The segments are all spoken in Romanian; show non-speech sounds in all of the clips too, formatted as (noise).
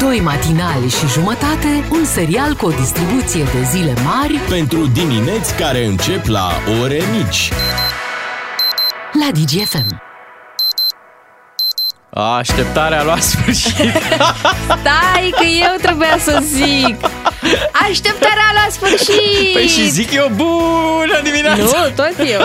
Doi matinali și jumătate, un serial cu o distribuție de zile mari Pentru dimineți care încep la ore mici. la DGFM. Așteptarea a luat (laughs) sfârșit. Stai că eu trebuia să zic. Așteptarea la sfârșit. Păi și zic eu, bună dimineața! Nu, tot eu.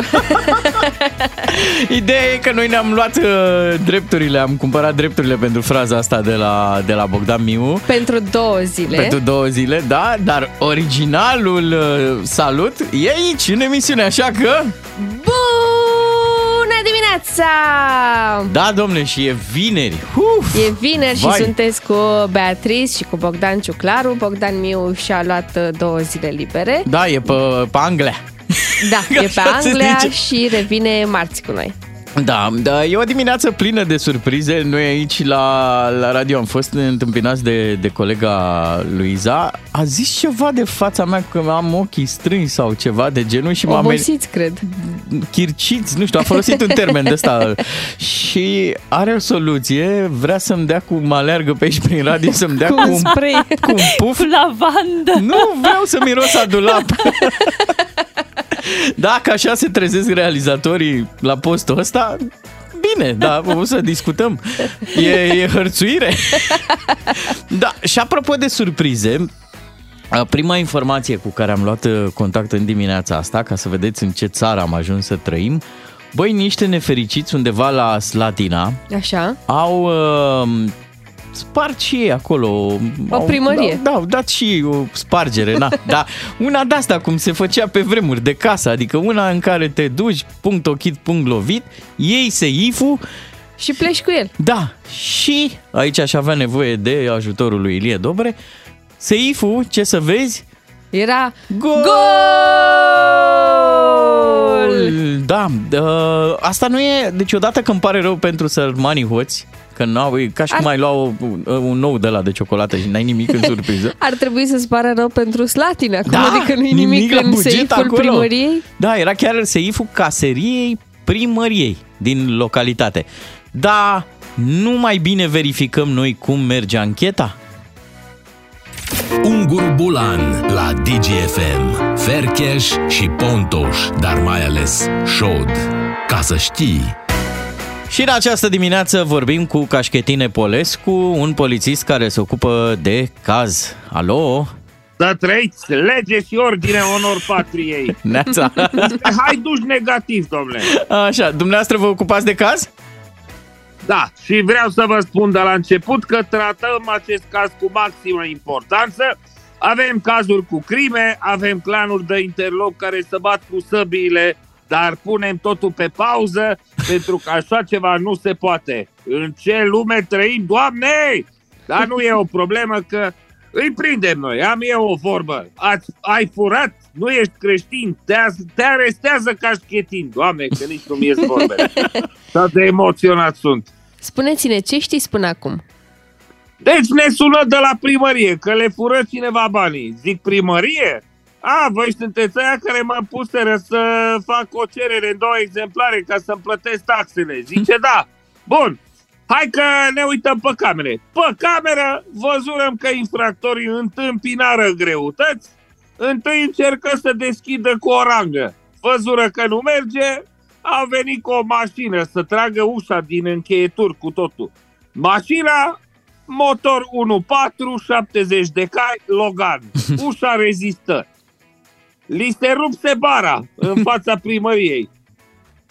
(laughs) Ideea e că noi ne-am luat uh, drepturile, am cumpărat drepturile pentru fraza asta de la, de la Bogdan Miu. Pentru două zile. Pentru două zile, da, dar originalul uh, salut e aici, în emisiune, așa că... Bună dimineața! Da, domne, și e vineri. Uf, E vineri și vai. sunteți cu Beatrice și cu Bogdan Ciuclaru. Bogdan Miu și-a luat uh, două zile libere. Da, e pe, pe Anglia. Da, (laughs) e pe Așa se Anglia zice. și revine marți cu noi. Da, da, e o dimineață plină de surprize. Noi aici la, la radio am fost întâmpinați de, de colega Luiza. A zis ceva de fața mea că am ochii strânși sau ceva de genul și m-a amenințat. Obosiți, cred. chirciți, nu știu, a folosit un termen de ăsta și are o soluție, vrea să-mi dea cu, mă aleargă pe aici prin radio să-mi dea Cu cu, un spray. cu un puf. Lavandă. Nu vreau să miros a dulap. (laughs) Dacă așa se trezesc realizatorii la postul ăsta, bine, da, o să discutăm. E, e hărțuire. Da, și apropo de surprize, Prima informație cu care am luat uh, contact în dimineața asta, ca să vedeți în ce țară am ajuns să trăim, băi, niște nefericiți undeva la Slatina Așa. au uh, spart și ei acolo. O au, primărie. Da, au dat și o spargere, na. da, (laughs) una de asta cum se făcea pe vremuri de casă, adică una în care te duci, punct ochit, punct lovit, iei seiful Și pleci cu el. da, și aici aș avea nevoie de ajutorul lui Ilie Dobre. Seiful, ce să vezi? Era Gol! Gol! Da, uh, asta nu e... Deci odată că îmi pare rău pentru sărmanii hoți, că n-au, e ca și cum Ar- ai lua o, un nou de la de ciocolată și n-ai nimic în (laughs) surpriză. Ar trebui să-ți pară rău pentru Slatina. Acum, Da, adică nu-i nimic, la în buget seiful acolo. primăriei. Da, era chiar seiful caseriei primăriei din localitate. Da, nu mai bine verificăm noi cum merge ancheta? Ungur Bulan la DGFM. Fercheș și Pontoș, dar mai ales Șod. Ca să știi... Și în această dimineață vorbim cu Cașchetine Polescu, un polițist care se ocupă de caz. Alo? Să trăiți lege și ordine onor patriei. (laughs) Neața. (laughs) Hai duci negativ, domnule. Așa, dumneavoastră vă ocupați de caz? Da, și vreau să vă spun de la început că tratăm acest caz cu maximă importanță. Avem cazuri cu crime, avem clanuri de interloc care se bat cu săbiile, dar punem totul pe pauză pentru că așa ceva nu se poate. În ce lume trăim, Doamne! Dar nu e o problemă că îi prindem noi. Am eu o vorbă. Ați, ai furat? Nu ești creștin? Te, te arestează ca schetin. Doamne, că nici nu mi-e vorbele. Atât de emoționat sunt. Spuneți-ne ce știți până acum. Deci ne sună de la primărie că le fură cineva banii. Zic primărie? A, voi sunteți aia care mă puseră să fac o cerere în două exemplare ca să-mi plătesc taxele. Zice da. Bun. Hai că ne uităm pe camere. Pe cameră văzurăm că infractorii întâmpinară greutăți. Întâi încercă să deschidă cu o rangă. Văzură că nu merge, au venit cu o mașină să tragă ușa din încheieturi cu totul. Mașina motor 1.4, 70 de cai, Logan. (laughs) Ușa rezistă. Li se rupse bara în (laughs) fața primăriei.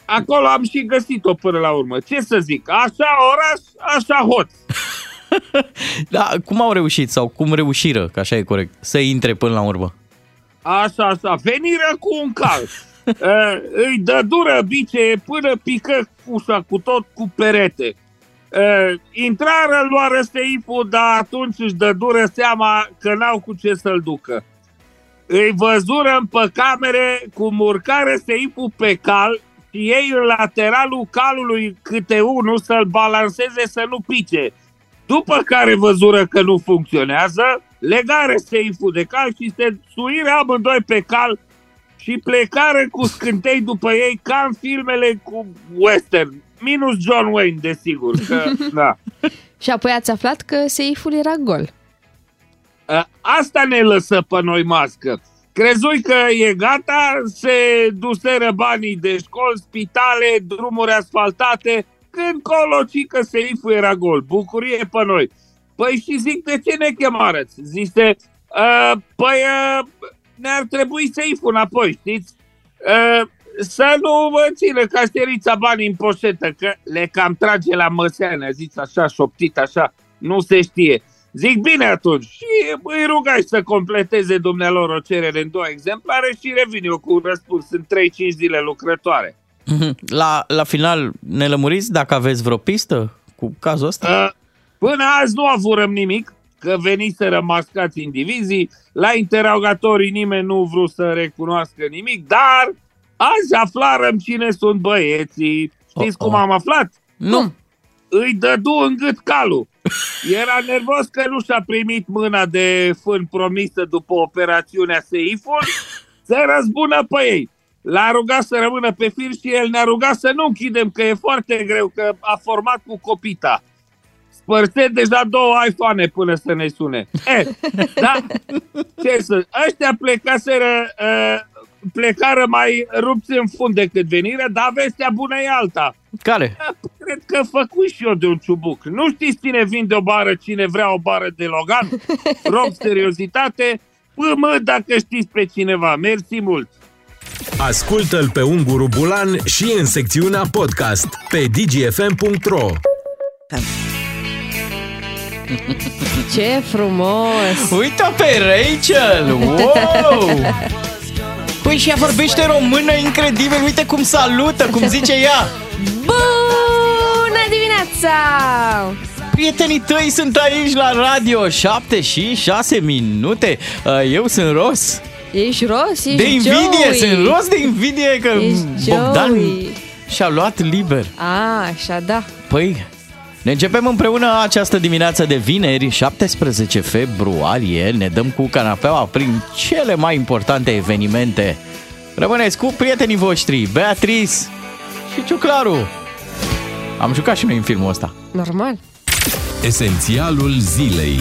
Acolo am și găsit-o până la urmă. Ce să zic? Așa oraș, așa hot. (laughs) Da, cum au reușit sau cum reușiră, că așa e corect, să intre până la urmă? Așa, așa. Veniră cu un cal. Uh, (laughs) îi dă dură bice până pică ușa cu tot cu perete. Uh, intrară, luară seiful, dar atunci își dă dură seama că n-au cu ce să-l ducă. Îi văzură pe camere cum urcare seiful pe cal și ei în lateralul calului câte unul să-l balanceze să nu pice. După care văzură că nu funcționează, legare seiful de cal și se suire amândoi pe cal și plecare cu scântei după ei ca în filmele cu western. Minus John Wayne, desigur. Că, (laughs) da. Și apoi ați aflat că seiful era gol. A, Asta ne lăsă pe noi mască. Crezui că e gata, se duseră banii de școli, spitale, drumuri asfaltate, când colo ci că seiful era gol. Bucurie pe noi. Păi și zic, de ce ne chemarăți? Zice, uh, păi uh, ne-ar trebui seiful înapoi, știți? Uh, să nu vă țină casterița banii în poșetă, că le cam trage la măseană, zis așa, șoptit așa, nu se știe. Zic bine atunci și îi rugai să completeze dumnealor o cerere în două exemplare și revin eu cu un răspuns în 3-5 zile lucrătoare. Mhm. La, la final ne lămuriți dacă aveți vreo pistă cu cazul ăsta? Uh, Până azi nu avurăm nimic, că veniseră mascați în divizii, la interogatorii nimeni nu vrut să recunoască nimic, dar azi aflarăm cine sunt băieții. Știți Oh, oh. cum am aflat? Nu. Îi dădu în gât calul. Era nervos că nu și-a primit mâna de fân promisă după operațiunea Seiful să răzbună pe ei. L-a rugat să rămână pe fir și el ne-a rugat să nu închidem, că e foarte greu, că a format cu copita. Spărse deja două iPhone până să ne sune. E, da, ce să... Ăștia plecaseră, uh, plecară mai rupți în fund decât venire, dar vestea bună e alta. Care? Da, Cred că făcut și eu de un ciubuc. Nu știți cine vinde o bară, cine vrea o bară de Logan? (laughs) Rog seriozitate, până dacă știți pe cineva. Mersi mult! Ascultă-l pe Unguru Bulan și în secțiunea podcast pe dgfm.ro (laughs) Ce frumos! Uite pe Rachel! Wow! (laughs) Păi și ea vorbește română incredibil, uite cum salută, cum zice ea. Bună dimineața! Prietenii tăi sunt aici la radio, 7 și 6 minute. Uh, Eu sunt Ros. Ești ros? Ești De invidie, Joey. sunt Ros de invidie că Ești Bogdan Joey. și-a luat liber. A, așa da. Păi, ne începem împreună această dimineață de vineri, 17 februarie. Ne dăm cu canapeaua prin cele mai importante evenimente. Rămâneți cu prietenii voștri, Beatrice și Ciuclaru. Am jucat și noi în filmul ăsta. Normal. Esențialul zilei.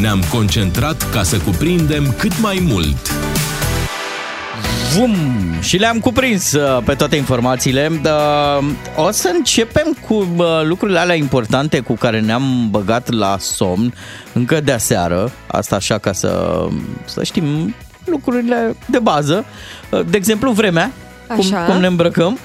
Ne-am concentrat ca să cuprindem cât mai mult. Vum! Și le-am cuprins uh, pe toate informațiile. Uh, O să începem cu uh, lucrurile alea importante cu care ne-am băgat la somn încă de aseară. Asta așa ca să, să știm lucrurile de bază. Uh, De exemplu, vremea, cum, Așa. cum ne îmbrăcăm.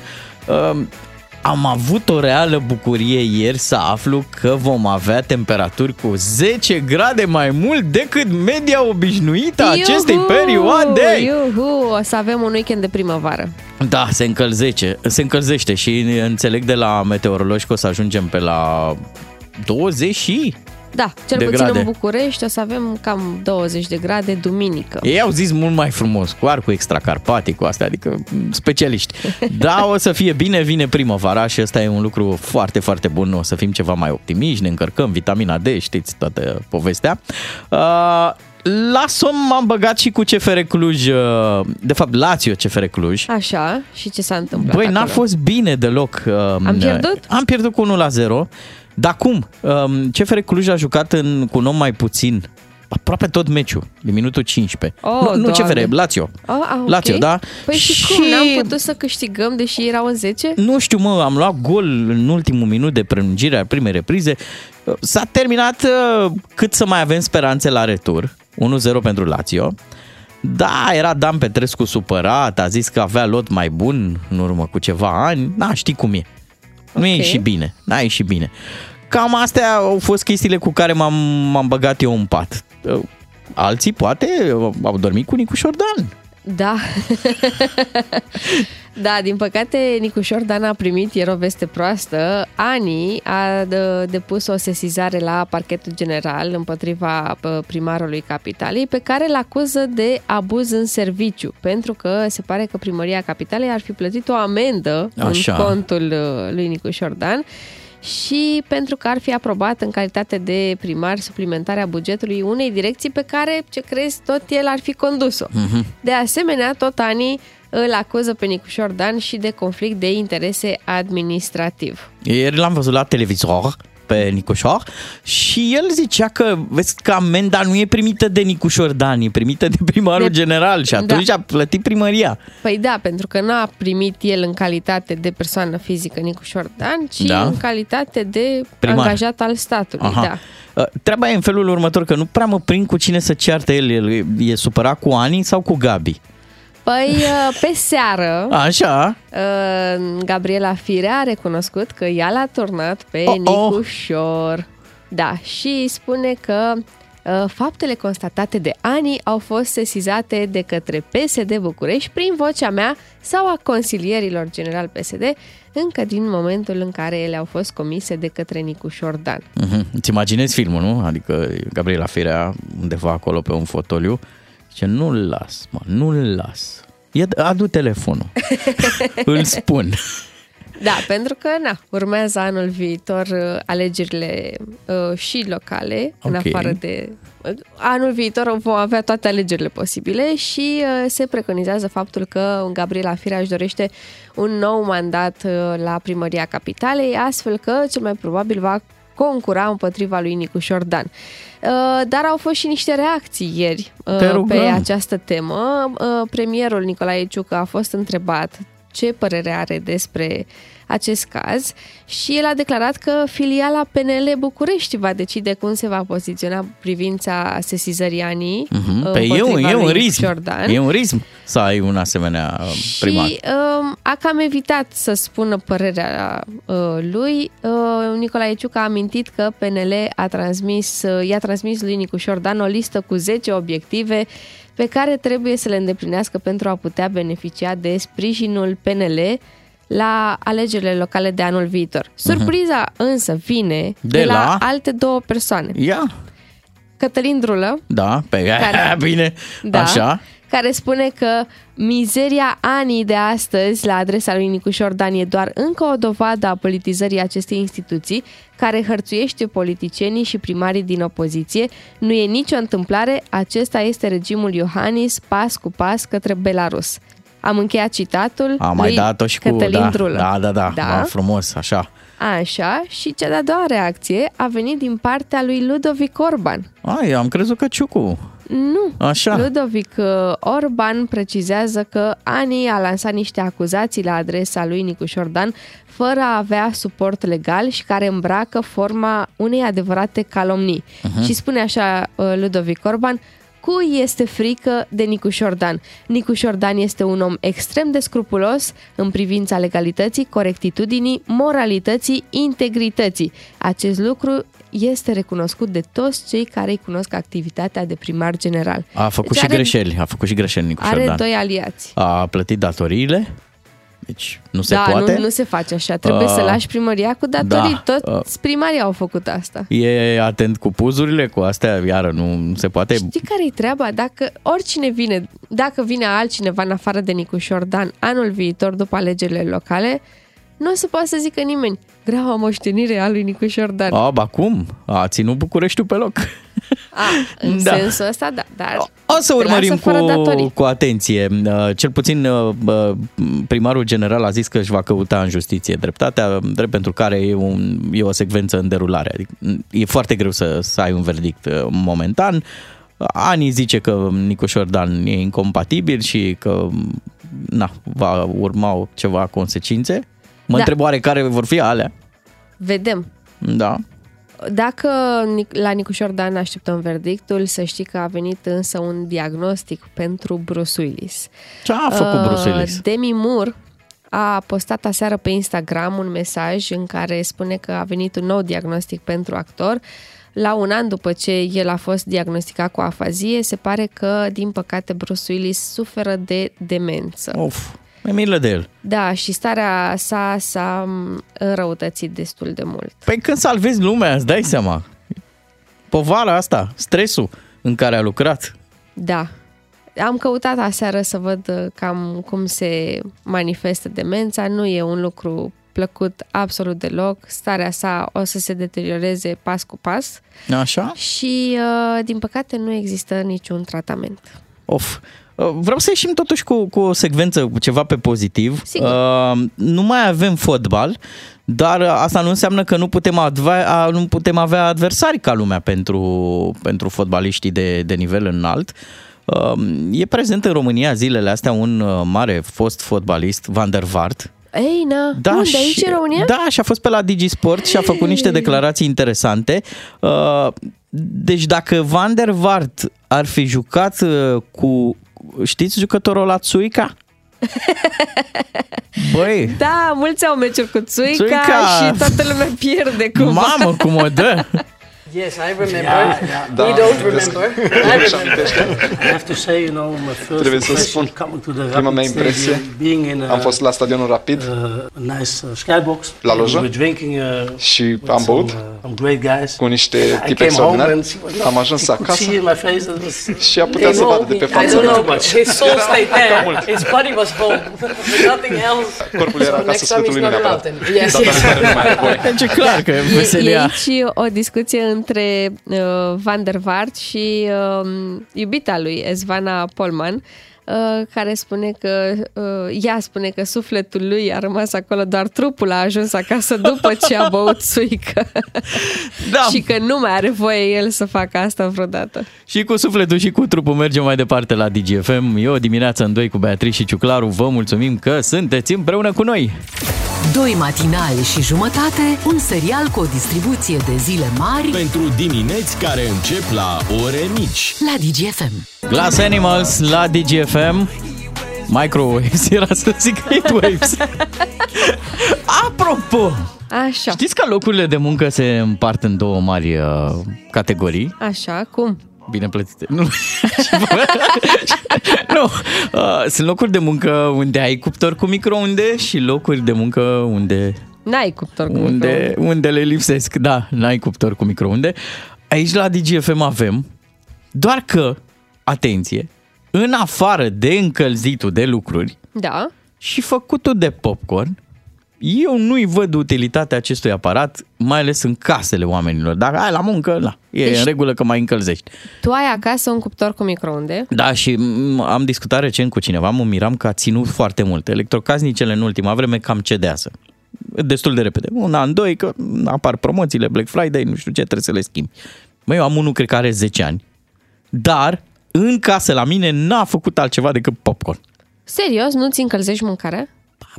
Uh, Am avut o reală bucurie ieri să aflu că vom avea temperaturi cu 10 grade mai mult decât media obișnuită a acestei Iuhu! perioade. Iuhu! O să avem un weekend de primăvară. Da, se încălzește, se încălzește și înțeleg de la meteorologi că o să ajungem pe la 20 și... Da, cel De puțin grade. în București o să avem cam 20 de grade duminică. Ei au zis mult mai frumos, cu arcul extracarpatic, cu astea, adică m, specialiști. Da, o să fie bine, vine primăvara și ăsta e un lucru foarte, foarte bun. O să fim ceva mai optimiști, ne încărcăm vitamina D, știți toată povestea. Uh, la somn m-am băgat și cu CFR Cluj, uh, de fapt Lazio CFR Cluj. Așa, și ce s-a întâmplat Băi, n-a acolo? fost bine deloc. um, Am pierdut? Am pierdut cu 1 la 0. Dar cum? Um, CFR Cluj a jucat în, cu un om mai puțin aproape tot meciul, din minutul 15. Oh, nu, nu Doamne. CFR, Lazio. Ah, ah, ok. Lazio, da? Păi și, cum? N-am putut să câștigăm, deși erau în 10? Nu știu, mă, am luat gol în ultimul minut de prelungire a primei reprize. S-a terminat uh, cât să mai avem speranțe la retur. 1-0 pentru Lazio. Da, era Dan Petrescu supărat, a zis că avea lot mai bun în urmă cu ceva ani. Da, știi cum e. Nu e Ok. ieșit bine, n-a ieșit bine. Cam astea au fost chestiile cu care m-am, m-am băgat eu în pat. Uh, Alții, poate, au dormit cu Nicu Șordan. Da. (laughs) da, din păcate, Nicușor Dan a primit ieri o veste proastă. Ani a d- depus o sesizare la parchetul general împotriva p- primarului Capitalei, pe care îl acuză de abuz în serviciu, pentru că se pare că primăria Capitalei ar fi plătit o amendă Așa. în contul uh, lui Nicușor Dan și pentru că ar fi aprobat în calitate de primar suplimentarea bugetului unei direcții pe care, ce crezi, tot el ar fi condus-o. De asemenea, tot anii îl acuză pe Nicușor Dan și de conflict de interese administrativ. Ieri l-am văzut la televizor pe Nicușor și el zicea că, vezi că amenda nu e primită de Nicușor Dan, e primită de primarul De- general și atunci Da. a plătit primăria. Păi da, pentru că n-a primit el în calitate de persoană fizică Nicușor Dan, ci Da. în calitate de Primar. angajat al statului. Da. Uh, Treaba e în felul următor, că nu prea mă prind cu cine să ceartă el. El e- e supărat cu Ani sau cu Gabi? Păi, uh, pe seară, Așa, uh, Gabriela Firea a recunoscut că ea l-a turnat pe Oh, oh. Nicușor. Da, și spune că uh, faptele constatate de Ani au fost sesizate de către PSD București prin vocea mea sau a consilierilor general PSD încă din momentul în care ele au fost comise de către Nicușor Dan. uh-huh. îți imaginezi filmul, nu? Adică Gabriela Firea undeva acolo pe un fotoliu zice, nu-l las, mă, nu-l las. Ia, adu telefonul. (laughs) Îl spun. Da, pentru că na, urmează anul viitor uh, alegerile uh, și locale, în Ok. afară de... uh, Anul viitor vom avea toate alegerile posibile și uh, se preconizează faptul că Gabriela Firea își dorește un nou mandat uh, la primăria capitalei, astfel că cel mai probabil va concura împotriva lui Nicuș Șordan. Uh, Dar au fost și niște reacții ieri uh, Te rugăm. pe această temă. Uh, Premierul Nicolae Ciucă a fost întrebat ce părere are despre acest caz și el a declarat că filiala PNL București va decide cum se va poziționa privința sesizării anii Uh-huh. Pe e un, împotriva e un lui risc. Jordan. E un risc să ai un asemenea uh, primar. Și um, a cam evitat să spună părerea uh, lui. Uh, Nicolae Ciucă a amintit că PNL a transmis, uh, i-a transmis lui Nicu Șordan o listă cu 10 obiective pe care trebuie să le îndeplinească pentru a putea beneficia de sprijinul PNL la alegerile locale de anul viitor. Surpriza însă vine Mhm. De de, la, la? alte două persoane. Ia, Cătălin Drulă, da, pe (laughs) Care- (laughs) bine, da, așa. care spune că mizeria anii de astăzi la adresa lui Nicu Șordan e doar încă o dovadă a politizării acestei instituții, care hărțuiește politicienii și primarii din opoziție. Nu e nicio întâmplare, acesta este regimul Iohannis, pas cu pas către Belarus. Am încheiat citatul A mai lui dat-o și cu... Cătălin Da, Drulă. da, da, da, da? da, frumos, așa. Așa, și cea de-a doua reacție a venit din partea lui Ludovic Orban. Ai, am crezut că Ciucu. Nu. Așa. Ludovic uh, Orban precizează că Ani a lansat niște acuzații la adresa lui Nicu Șordan fără a avea suport legal și care îmbracă forma unei adevărate calomnii. Uh-huh. Și spune așa uh, Ludovic Orban, cui este frică de Nicuș Șordan? Nicuș Șordan este un om extrem de scrupulos în privința legalității, corectitudinii, moralității, integrității. Acest lucru este recunoscut de toți cei care îi cunosc activitatea de primar general. A făcut Deci și are- greșeli, a făcut și greșeli Nicuș Are Șordan. doi aliați. A plătit datoriile, deci nu se da, poate. Nu, nu se face așa. Trebuie Ah, să lași primăria cu datorii. da, Toți primarii au făcut asta. E atent cu puzurile, cu astea, iară, nu, nu se poate. Știi care e treaba? Dacă oricine vine, dacă vine altcineva în afară de Nicu Șordan anul viitor după alegerile locale, nu o să poată să zică nimeni graua moștenire a lui Nicu Șordan. A, ba cum? A ținut Bucureștiul pe loc. A, (laughs) în Da. sensul ăsta, da. Dar O să te urmărim lasă fără cu, datorii. cu atenție. Uh, Cel puțin uh, uh, primarul general a zis că își va căuta în justiție dreptatea, drept pentru care e, un, e o secvență în derulare. Adică m, e foarte greu să, să ai un verdict uh, momentan. Ani zice că Nicu Șordan e incompatibil și că na, va urma ceva consecințe. Mă Da. întreb oare care vor fi alea. vedem. Da. Dacă Nic- la Nicu Șordan așteptăm verdictul, să știi că a venit însă un diagnostic pentru Bruce Willis. Ce a făcut Uh, Bruce Willis? Demi Moore a postat aseară pe Instagram un mesaj în care spune că a venit un nou diagnostic pentru actor. La un an după ce el a fost diagnosticat cu afazie, se pare că, din păcate, Bruce Willis suferă de demență. Of, mi milă de el. Da, și starea sa s-a m, înrăutățit destul de mult. Păi când salvezi lumea, îți dai seama. Povara asta, stresul în care a lucrat. Da. Am căutat aseară să văd uh, cam cum se manifestă demența. Nu e un lucru plăcut absolut deloc. Starea sa o să se deterioreze pas cu pas Așa? și, uh, din păcate, nu există niciun tratament. Of. Uh, Vreau să ieșim totuși cu, cu o secvență, cu ceva pe pozitiv. Sigur. Uh, nu mai avem fotbal, dar asta nu înseamnă că nu putem, avea, nu putem avea adversari ca lumea pentru, pentru fotbaliștii de, de nivel înalt. Uh, E prezent în România zilele astea un uh, mare fost fotbalist, Van der Vaart, Ei, na, unde, aici și, în România? Da, și a fost pe la Digisport și a făcut niște declarații interesante. Uh, Deci dacă Van der Vaart ar fi jucat uh, cu, știți jucătorul la Țuica? (laughs) Băi, Da, mulți au meciuri cu Țuica, Țuica! și toată lumea pierde cumva. mamă cum o dă! (laughs) Yes, I remember. Da, We don't amintesc. remember. I remember. I have to say, you know, my first Trebuie să impression spun, coming to the prima Rapid mea impresie, Stadium, being in a, Am fost la stadionul Rapid uh, a nice uh, skybox. La lojă. We were drinking uh, și with am some, băut uh, some great guys. cu niște I tipi came home extraordinari. and she was not, Am ajuns she could acasă see in my face that was, și a putea să vadă de pe I fața don't mea. know much. His soul stayed there. His body was home. Nothing else. Corpul era acasă, next time sfârtul he's lui nu not neapărat. allowed then. Yes, Data yes. viitoare nu mai are voie. Deci e clar că E, e veselia... aici o discuție între uh, Van der Vaart și uh, iubita lui, Ezvana Polman, uh, care spune că uh, ea spune că sufletul lui a rămas acolo, doar trupul a ajuns acasă după ce a băut (laughs) suică. Da. și că nu mai are voie el să facă asta vreodată. Și cu sufletul și cu trupul mergem mai departe la DGFM. E o dimineață în doi cu Beatrice și Ciuclaru. Vă mulțumim că sunteți împreună cu noi. Doi matinali și jumătate, un serial cu o distribuție de zile mari Pentru dimineți care încep la ore mici. la DGFM. Glass Animals la DGFM. Microwaves era să zic Heatwaves. (laughs) Apropo, Așa, știți că locurile de muncă se împart în două mari uh, categorii? așa, cum? Bine plătite. Nu. (laughs) nu. Uh, sunt locuri de muncă unde ai cuptor cu microunde și locuri de muncă unde N-ai cuptor cu unde, microunde. unde le lipsesc. Da, n-ai cuptor cu microunde. Aici la DGFM avem, doar că, atenție, în afară de încălzitul de lucruri Da, și făcutul de popcorn, eu nu-i văd utilitatea acestui aparat, mai ales în casele oamenilor. Dacă ai la muncă, la, e Deci- în regulă că mai încălzești. tu ai acasă un cuptor cu microunde. Da, și m, am discutat recent cu cineva, mă miram că a ținut foarte mult. Electrocasnicele în ultima vreme cam cedează. Destul de repede. Un an, doi, că apar promoțiile, Black Friday, nu știu ce, trebuie să le schimbi. Măi, eu am unul, cred că are 10 ani, dar în casă la mine n-a făcut altceva decât popcorn. Serios, nu-ți încălzești mâncarea?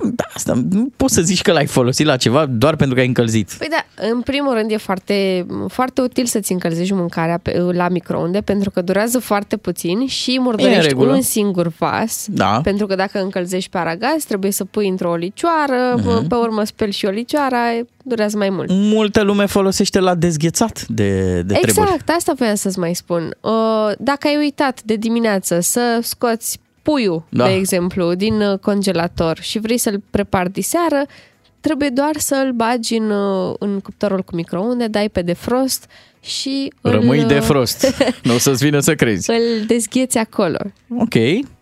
Da, asta nu poți să zici că l-ai folosit la ceva doar pentru că ai încălzit. Păi da, în primul rând e foarte, foarte util să-ți încălzești mâncarea pe, la microunde pentru că durează foarte puțin și murdărești regulă. un singur vas. Da. Pentru că dacă încălzești pe aragaz, trebuie să pui într-o olicioară, uh-huh. pe urmă speli și olicioara, durează mai mult. Multă lume folosește la dezghețat de, de exact, treburi. asta voiam să-ți mai spun. Uh, Dacă ai uitat de dimineață să scoți puiul, Da. de exemplu, din uh, congelator și vrei să-l prepari diseară, trebuie doar să-l bagi în, uh, în cuptorul cu microunde, dai pe defrost și Rămâi îl, de uh, frost. (laughs) nu o să-ți vină să crezi. îl dezgheți acolo. Ok,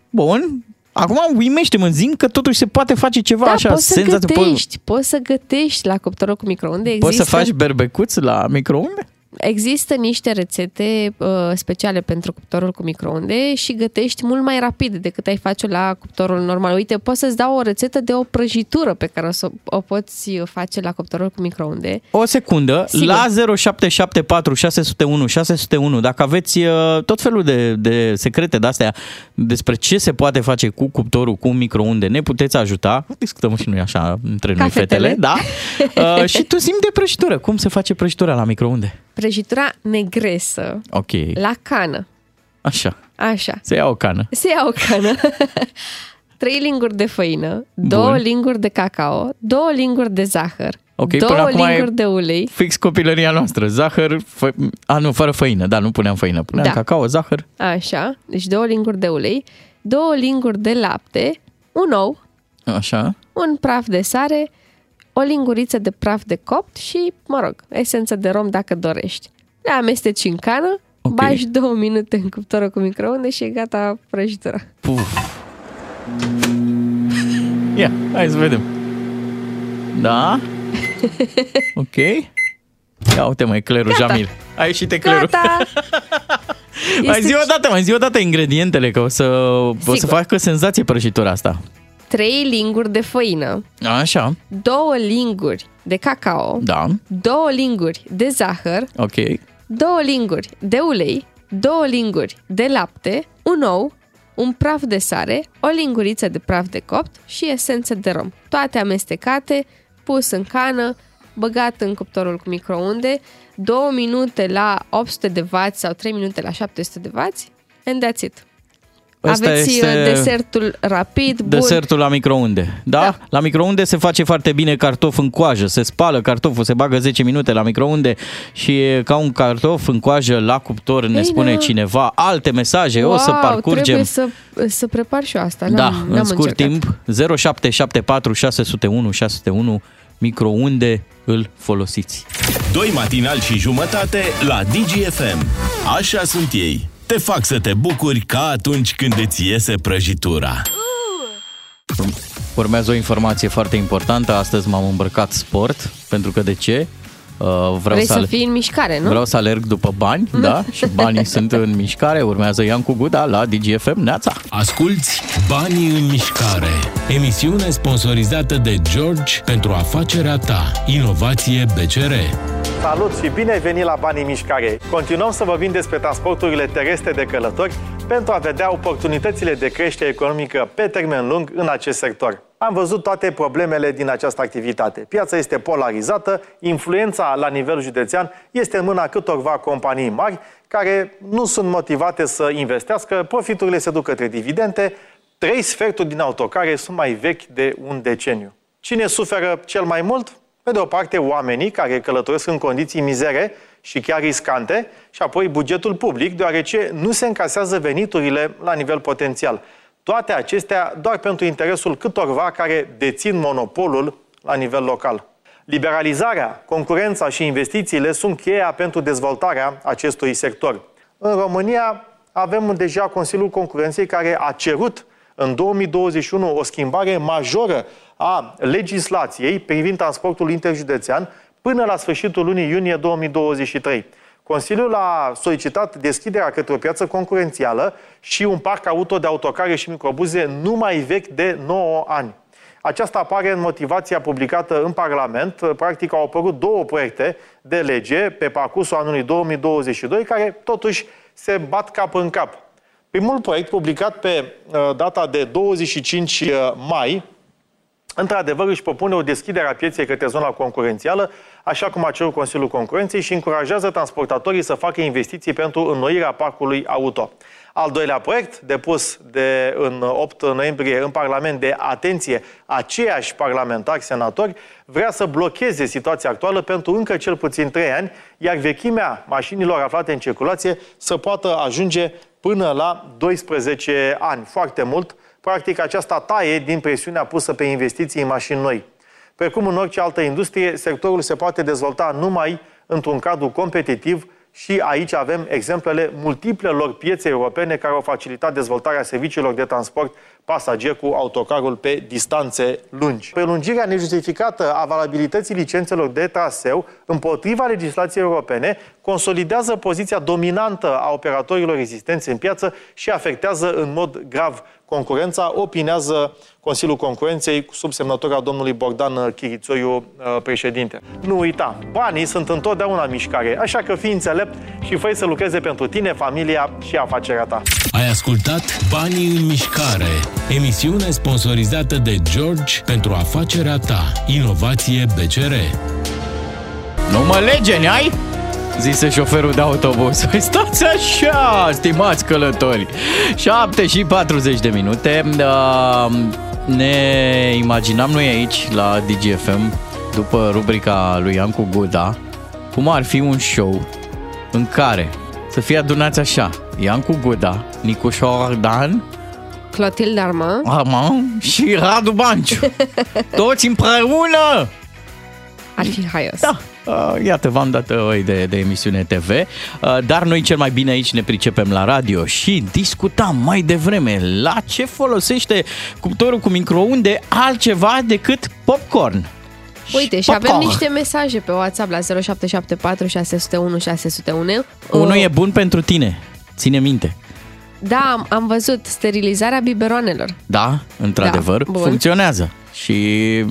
bun. Acum uimește-mă, zim că totuși se poate face ceva Da, așa. poți să senzație. Po- gătești, poți să gătești la cuptorul cu microunde. Există, Poți să faci berbecuți la microunde? Există niște rețete uh, speciale pentru cuptorul cu microunde și gătești mult mai rapid decât ai face la cuptorul normal. Uite, pot să-ți dau o rețetă de o prăjitură pe care o, să, o poți face la cuptorul cu microunde. O secundă, Sigur. la 0774 601 601, dacă aveți uh, tot felul de, de secrete de-astea despre ce se poate face cu cuptorul, cu microunde, ne puteți ajuta. Discutăm și noi așa între noi, Ca fetele. fetele. Da? Uh, și tu sim de prăjitură. Cum se face prăjitura la microunde? Prăjitura negresă Ok, la cană. așa. Așa. Se ia o cană. Se ia o cană. (laughs) Trei linguri de făină, două Bun. linguri de cacao, două linguri de zahăr, Ok, până două acum e- linguri de ulei, Fix copilăria noastră. Zahăr, fă... a nu, fără făină. Da, nu puneam făină. Puneam Da. cacao, zahăr. așa, deci două linguri de ulei, două linguri de lapte, un ou, Așa. un praf de sare, o linguriță de praf de copt și, mă rog, esență de rom dacă dorești. Le amesteci în cană, Ok. okay. bagi două minute în cuptorul cu microunde și e gata prăjitura. Puf. Ia, hai să vedem. Da? (laughs) Ok. Ia uite mă, eclerul Gata. Jamil. A ieșit eclerul. Gata! (laughs) Mai zi o dată, mai zi o dată ingredientele, că o să, o să Sigur. facă senzație prăjitura asta. 3 linguri de făină, Așa, 2 linguri de cacao, da, 2 linguri de zahăr, ok. 2 linguri de ulei, 2 linguri de lapte, un ou, un praf de sare, o linguriță de praf de copt și esență de rom. Toate amestecate, pus în cană, băgat în cuptorul cu microunde, 2 minute la 800 de W sau 3 minute la 700 de W and that's it. Ăsta Aveți este este... desertul rapid, bun. Desertul la microunde. Da? Da. La microunde se face foarte bine cartof în coajă. Se spală cartoful, se bagă 10 minute la microunde și e ca un cartof în coajă la cuptor, ne Ei, spune da. cineva. Alte mesaje, o să Wow, parcurgem. Trebuie să, să prepar și eu asta. Da, N-am, în n-am scurt încercat. timp, 0774 601 601 microunde îl folosiți. Doi matinali și jumătate la DGFM. Așa sunt ei. Te fac să te bucuri ca atunci când îți iese prăjitura. Urmează o informație foarte importantă. Astăzi m-am îmbrăcat sport, pentru că de ce? Uh, Vreau Vrei să ale- fii în mișcare, nu? Vreau să alerg după bani, (laughs) da? Și banii sunt în mișcare. Urmează Iancu Guda la DGFM. Neața! Asculți Banii în mișcare. Emisiune sponsorizată de George pentru afacerea ta. Inovație BCR. Salut și bine ai venit la Banii în Mișcare! Continuăm să vorbim despre transporturile terestre de călători pentru a vedea oportunitățile de creștere economică pe termen lung în acest sector. Am văzut toate problemele din această activitate. Piața este polarizată, influența la nivel județean este în mâna câtorva companii mari care nu sunt motivate să investească, profiturile se duc către dividende, trei sferturi din autocare sunt mai vechi de un deceniu. Cine suferă cel mai mult? Pe de o parte, oamenii care călătoresc în condiții mizere și chiar riscante, și apoi bugetul public, deoarece nu se încasează veniturile la nivel potențial. Toate acestea doar pentru interesul câtorva care dețin monopolul la nivel local. Liberalizarea, concurența și investițiile sunt cheia pentru dezvoltarea acestui sector. În România avem deja Consiliul Concurenței care a cerut în 2021 o schimbare majoră a legislației privind transportul interjudețean până la sfârșitul lunii iunie 2023. Consiliul a solicitat deschiderea către o piață concurențială și un parc auto de autocare și microbuze nu mai vechi de 9 ani. Aceasta apare în motivația publicată în Parlament. Practic au apărut două proiecte de lege pe parcursul anului 2022 care totuși se bat cap în cap. Primul proiect publicat pe uh, data de 25 mai într-adevăr își propune o deschidere a pieței către zona concurențială, așa cum a cerut Consiliul Concurenței și încurajează transportatorii să facă investiții pentru înnoirea parcului auto. Al doilea proiect, depus de, în 8 noiembrie în Parlament de atenție aceiași parlamentari senatori, vrea să blocheze situația actuală pentru încă cel puțin 3 ani, iar vechimea mașinilor aflate în circulație să poată ajunge până la 12 ani. Foarte mult, practic aceasta taie din presiunea pusă pe investiții în mașini noi. Precum în orice altă industrie, sectorul se poate dezvolta numai într-un cadru competitiv și aici avem exemplele multiplelor piețe europene care au facilitat dezvoltarea serviciilor de transport pasager cu autocarul pe distanțe lungi. Prelungirea nejustificată a valabilității licențelor de traseu împotriva legislației europene consolidează poziția dominantă a operatorilor existenți în piață și afectează în mod grav concurența, opinează Consiliul Concurenței sub semnătura domnului Bogdan Chirițoiu, președinte. Nu uita, banii sunt întotdeauna în mișcare, așa că fii înțelept și fă să lucreze pentru tine, familia și afacerea ta. Ai ascultat Banii în mișcare, emisiune sponsorizată de George pentru afacerea ta. Inovație BCR. Nu mă lege, ai? Zise șoferul de autobuz. Păi (laughs) Stați așa, stimați călători. 7 și 40 de minute. Uh, Ne imaginam noi aici, la DGFM, după rubrica lui Iancu Guda, cum ar fi un show în care să fie adunați așa Iancu Guda, Nicu Șordan, Clotilde Armand. Armand și Radu Banciu. (laughs) Toți împreună! Ar fi haios. Da, uh, iată, v-am dat o idee de emisiune TV, uh, dar noi cel mai bine aici ne pricepem la radio și discutam mai devreme la ce folosește cuptorul cu microunde altceva decât popcorn. Uite, și popcorn. avem niște mesaje pe WhatsApp la 0774 601 601. Unul Uh, e bun pentru tine. Ține minte. Da, am, am văzut sterilizarea biberoanelor. Da, într-adevăr, Da, bun. funcționează. Și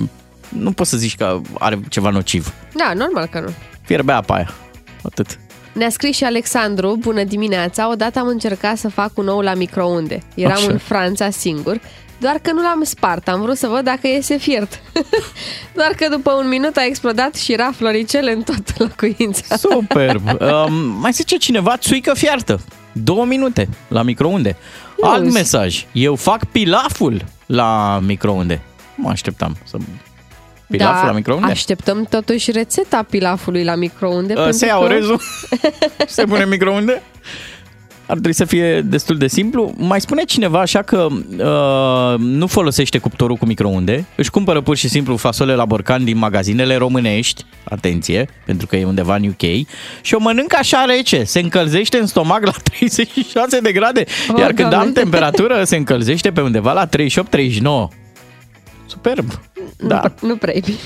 nu poți să zici că are ceva nociv. Da, normal că nu. Fierbe apa aia. Atât. Ne-a scris și Alexandru, bună dimineața, odată am încercat să fac un ou la microunde. Eram Așa. în Franța singur, doar că nu l-am spart, am vrut să văd dacă iese fiert. (laughs) doar că după un minut a explodat și era floricele în toată locuința. Superb. (laughs) um, mai zice cineva, țuică fiartă. Două minute la microunde. Ia Alt uzi. mesaj. Eu fac pilaful la microunde. Mă așteptam să... Pilaful la microunde? Da, așteptăm totuși rețeta pilafului la microunde. Uh, pentru Se ia că- orezul, (laughs) se pune în microunde. Ar trebui să fie destul de simplu. Mai spune cineva așa că uh, nu folosește cuptorul cu microunde, își cumpără pur și simplu fasole la borcan din magazinele românești, atenție, pentru că e undeva în UK, și o mănâncă așa rece, se încălzește în stomac la (laughs) 36 de grade, Oh, iar când Doamne. am temperatură se încălzește pe undeva la 38-39. Superb! Da. Nu, nu prea e bine.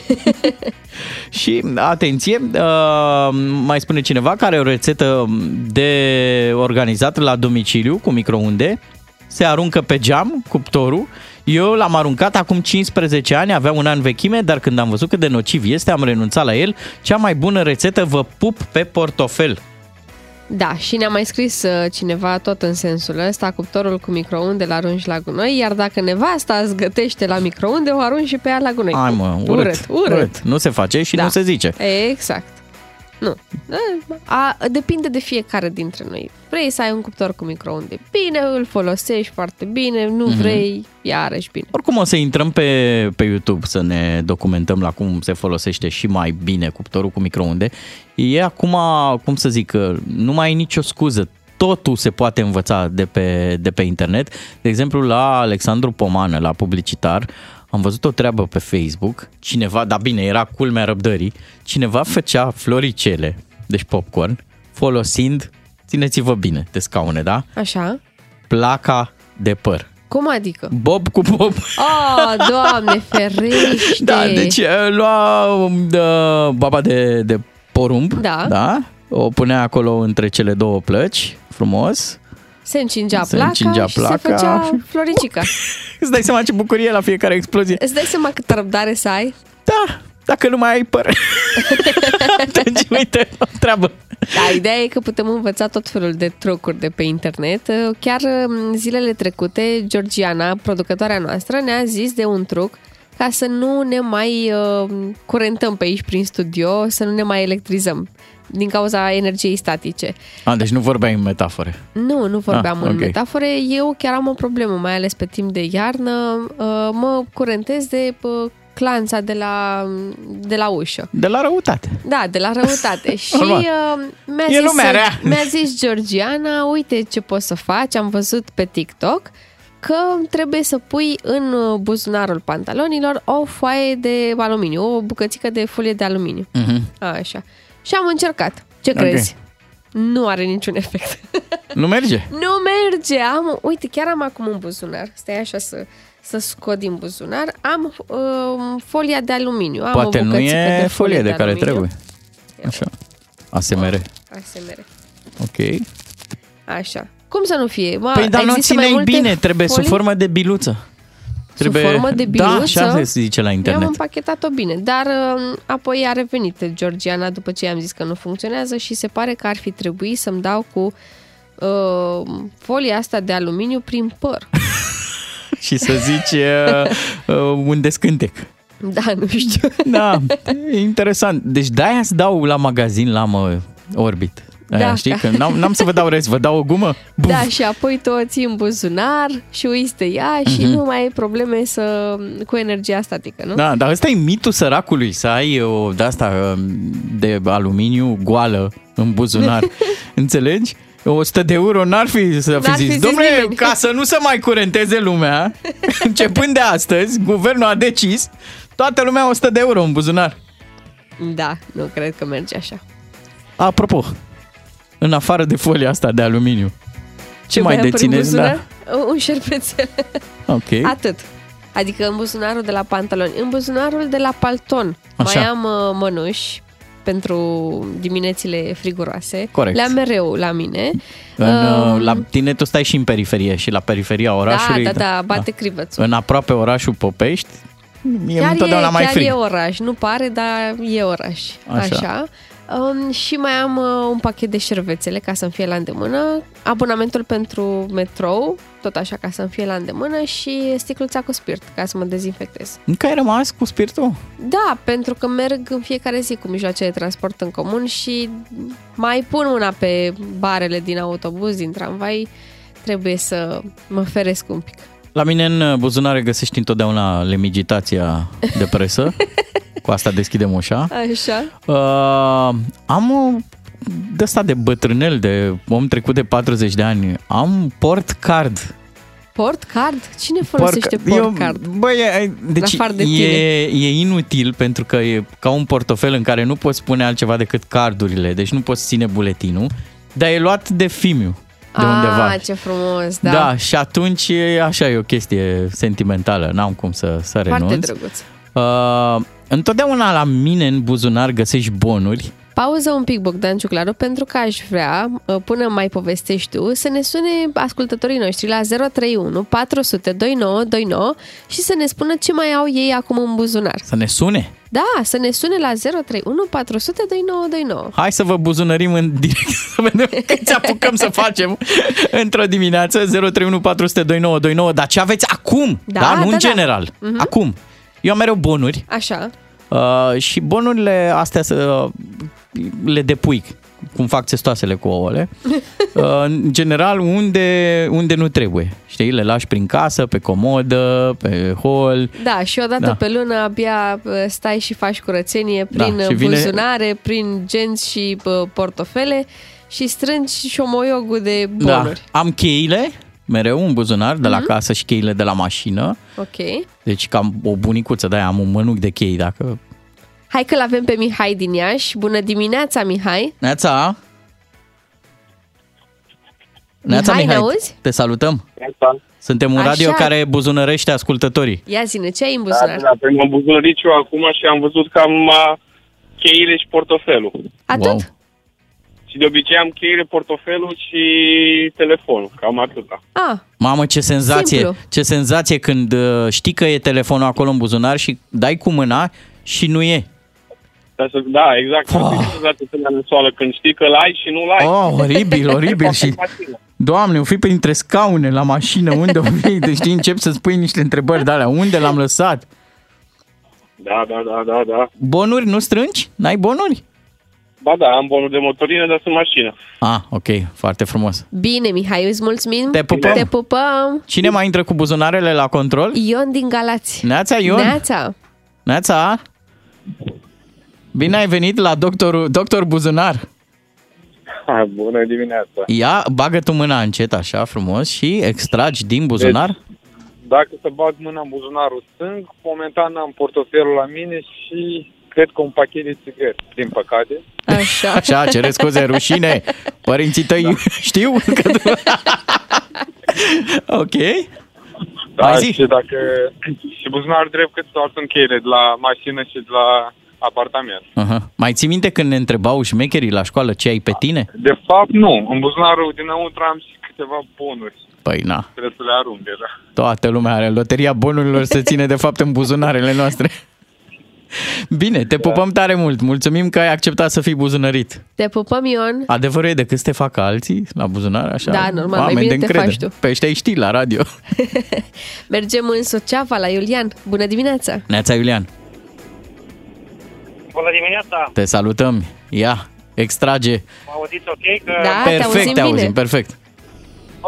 (laughs) Și, atenție, uh, mai spune cineva care are o rețetă de organizat la domiciliu cu microunde, se aruncă pe geam cuptorul. Eu l-am aruncat acum 15 ani, avea un an vechime, dar când am văzut cât de nociv este, am renunțat la el. Cea mai bună rețetă, vă pup pe portofel. Da, și ne-a mai scris uh, cineva tot în sensul ăsta, cuptorul cu microunde l arunci la gunoi, iar dacă nevasta îți gătește la microunde, o arunci și pe ea la gunoi. Hai mă, urât, urât. urât. urât. Nu se face și Da. nu se zice. Exact. Nu. A, depinde de fiecare dintre noi. Vrei să ai un cuptor cu microunde? Bine, îl folosești foarte bine, nu Mhm. vrei, iarăși bine. Oricum o să intrăm pe, pe YouTube să ne documentăm la cum se folosește și mai bine cuptorul cu microunde. E acum, cum să zic, nu mai ai nicio scuză. Totul se poate învăța de pe, de pe internet. De exemplu, la Alexandru Pomană, la publicitar, am văzut o treabă pe Facebook. Cineva, dar bine, era culmea răbdării, cineva făcea floricele, deci popcorn, folosind, țineți-vă bine de scaune, da? Așa? Placa de păr. Cum adică? Bob cu bob. Oh, doamne, (laughs) ferește! Da, deci uh, lua um, de, baba de, de porumb, Da. da, o punea acolo între cele două plăci, frumos. Se încingea Se placa încingea și placa se făcea și- floricica. (laughs) Îți dai seama ce bucurie la fiecare explozie. Îți dai seama câtă răbdare să ai? Da, dacă nu mai ai păr. (laughs) Atunci, uite, o treabă. Da, ideea e că putem învăța tot felul de trucuri de pe internet. Chiar m, zilele trecute, Georgiana, producătoarea noastră, ne-a zis de un truc ca să nu ne mai uh, curentăm pe aici prin studio, să nu ne mai electrizăm din cauza energiei statice. A, deci nu vorbeai în metafore. Nu, nu vorbeam Ah, în ok. metafore. Eu chiar am o problemă, mai ales pe timp de iarnă. Uh, mă curentez de uh, clanța de la, de la ușă. De la răutate. Da, de la răutate. (laughs) și Normal. uh, mi-a, E zis, lumea rea. mi-a zis Georgiana, uite ce poți să faci, am văzut pe TikTok că trebuie să pui în uh, buzunarul pantalonilor o foaie de aluminiu, o bucățică de folie de aluminiu. Mhm. Așa. Și am încercat. Ce Ok. crezi? Nu are niciun efect. Nu merge? (laughs) nu merge! Am, uite, chiar am acum un buzunar. Stai așa să, să scot din buzunar. Am uh, folia de aluminiu. Am Poate o nu bucățică e de folie de care aluminiu. trebuie. Așa. ASMR. ASMR. Ok. Așa. Cum să nu fie? Mă, Păi, dar nu există mai ține multe bine, trebuie sub folii? formă de biluță. Trebuie... formă de Da, biluță? așa se zice la Eu am internet. împachetat-o bine, dar uh, apoi a revenit Georgiana după ce i-am zis că nu funcționează și se pare că ar fi trebuit să-mi dau cu uh, folia asta de aluminiu prin păr. (laughs) Și să zici uh, uh, un descântec. Da, nu știu. Da, e interesant. Deci de-aia îți dau la magazin la mă Orbit. Aia, Da. știi? Că n-am, n-am să vă dau rest, vă dau o gumă. Buf. Da, și apoi tu o ții în buzunar și uiți de ea și Mhm. nu mai ai probleme să, cu energia statică, nu? Da, dar ăsta e mitul săracului, să ai o de-asta um, de aluminiu goală în buzunar. (laughs) Înțelegi? 100 de euro n-ar fi să fi N-ar fi zis. zis Domnule, nimeni." ca să nu se mai curenteze lumea, (laughs) începând de astăzi, guvernul a decis toată lumea 100 de euro în buzunar. Da, nu cred că merge așa. Apropo, în afară de folia asta de aluminiu, ce mai am prin dețineți? buzunar? Un șerpețel. Da. (laughs) Ok. Atât. Adică în buzunarul de la pantaloni. În buzunarul de la palton Așa. mai am uh, mănuși pentru diminețile friguroase. Corect. Le-am mereu la mine. În, Um, la tine tu stai și în periferie și la periferia orașului. da, da, da, bate crivățul. În aproape orașul Popești, e chiar întotdeauna e, mai chiar frig. e oraș, nu pare, dar e oraș. Așa. Așa. Așa. Um, și mai am uh, un pachet de șervețele ca să-mi fie la îndemână, abonamentul pentru metrou, tot așa ca să-mi fie la îndemână și sticluța cu spirit ca să mă dezinfectez. Încă ai rămas cu spiritul? Da, pentru că merg în fiecare zi cu mijloace de transport în comun și mai pun mâna pe barele din autobuz, din tramvai, trebuie să mă feresc un pic. La mine în buzunare găsești întotdeauna lemigitația de presă. (laughs) cu asta deschidem ușa. Așa. Uh, am o de asta de bătrânel, de om trecut de 40 de ani. Am port card. Port card? Cine folosește Porca- port card? Bă, e, deci afară de e, e inutil pentru că e ca un portofel în care nu poți pune altceva decât cardurile, deci nu poți ține buletinul, dar e luat de fimiu de undeva. Ah, ce frumos, da. Da, și atunci e așa, e o chestie sentimentală, n-am cum să, să Foarte renunț. drăguț. Uh, întotdeauna la mine în buzunar găsești bonuri. Pauză un pic, Bogdan Ciuclaru, pentru că aș vrea, uh, până mai povestești tu, să ne sune ascultătorii noștri la 031 400 2929 și să ne spună ce mai au ei acum în buzunar. Să ne sune. Da, să ne sune la 031 400 2929. Hai să vă buzunărim în direct (laughs) să vedem (laughs) câți apucăm să facem într-o dimineață 031 400 2929. Dar ce aveți acum? Da, da? Nu da, în da. general. Mhm. Acum. Eu am mereu bonuri Așa. uh, și bonurile astea să le depui cum fac testoasele cu ouăle. (laughs) Uh, în general, unde, unde nu trebuie. Știi, le lași prin casă, pe comodă, pe hol. Da, și odată Da. pe lună abia uh, stai și faci curățenie prin Da, și da, vine- buzunare, prin genți și uh, portofele și strângi șomoiogul de Da. bonuri. Am cheile, mereu un buzunar de la Mhm. casă și cheile de la mașină. Ok. Deci cam o bunicuță de-aia, am un mănuc de chei, dacă... Hai că l-avem pe Mihai din Iași. Bună dimineața, Mihai! Neața! Neața, Mihai, ne Mihai, auzi? te salutăm! Suntem un Așa. radio care buzunărește ascultătorii. Ia zine, ce ai în Da, buzunar? da, pe m-am buzunărit eu acum și am văzut că am uh, cheile și portofelul. Atât? Wow. Și de obicei am cheile, portofelul și telefonul, cam atâta. Ah, Mamă, ce senzație! Simplu. Ce senzație când uh, știi că e telefonul acolo în buzunar și dai cu mâna și nu e. Da, să- Da, exact. Oh. Senzația nasoală când știi că l-ai și nu l-ai. Oh, oribil, oribil și... Doamne, o fi printre scaune la mașină, unde o fi? Deci știi, încep să spui niște întrebări de alea. Unde l-am lăsat? Da, da, da, da, da. Bonuri nu strângi? N-ai bonuri? Ba da, am bonul de motorină, dar sunt mașină. Ah, ok, foarte frumos. bine, Mihai, îți mulțumim. Te pupăm. Te pupăm. Cine mai intră cu buzunarele la control? Ion din Galați. Neața, Ion? Neața. Neața? Bine ai venit la doctorul, doctor Buzunar. Ha, bună dimineața. Ia, bagă tu mâna încet, așa, frumos, și extragi din buzunar. Dacă să bag mâna în buzunarul stâng, momentan am portofelul la mine și cred că un pachet de țigări, din păcate. Așa. Așa, cere scuze, (laughs) rușine. Părinții tăi Da. știu că tu... (laughs) ok. Da, Mai zi. și dacă... Și buzunarul drept cât doar sunt cheile de la mașină și de la apartament. Uh-huh. Mai ții minte când ne întrebau șmecherii la școală ce ai pe tine? De fapt, nu. În buzunarul dinăuntru am și câteva bonuri. Păi na, Trebuie să le arunc deja. toată lumea are. Loteria bonurilor se ține de fapt în buzunarele noastre. Bine, te pupăm tare mult. Mulțumim că ai acceptat să fii buzunărit. Te pupăm, Ion. Adevărul e decât să te facă alții la buzunar, așa? Da, normal, mai Oameni bine de te încredere. faci tu. Pe ăștia îi știi la radio. (laughs) Mergem în Suceava la Iulian. Bună dimineața! Neața Iulian, Bună dimineața! te salutăm. Ia, extrage. Mă auziți ok? Că... Da, te perfect, auzim te bine. auzim, perfect.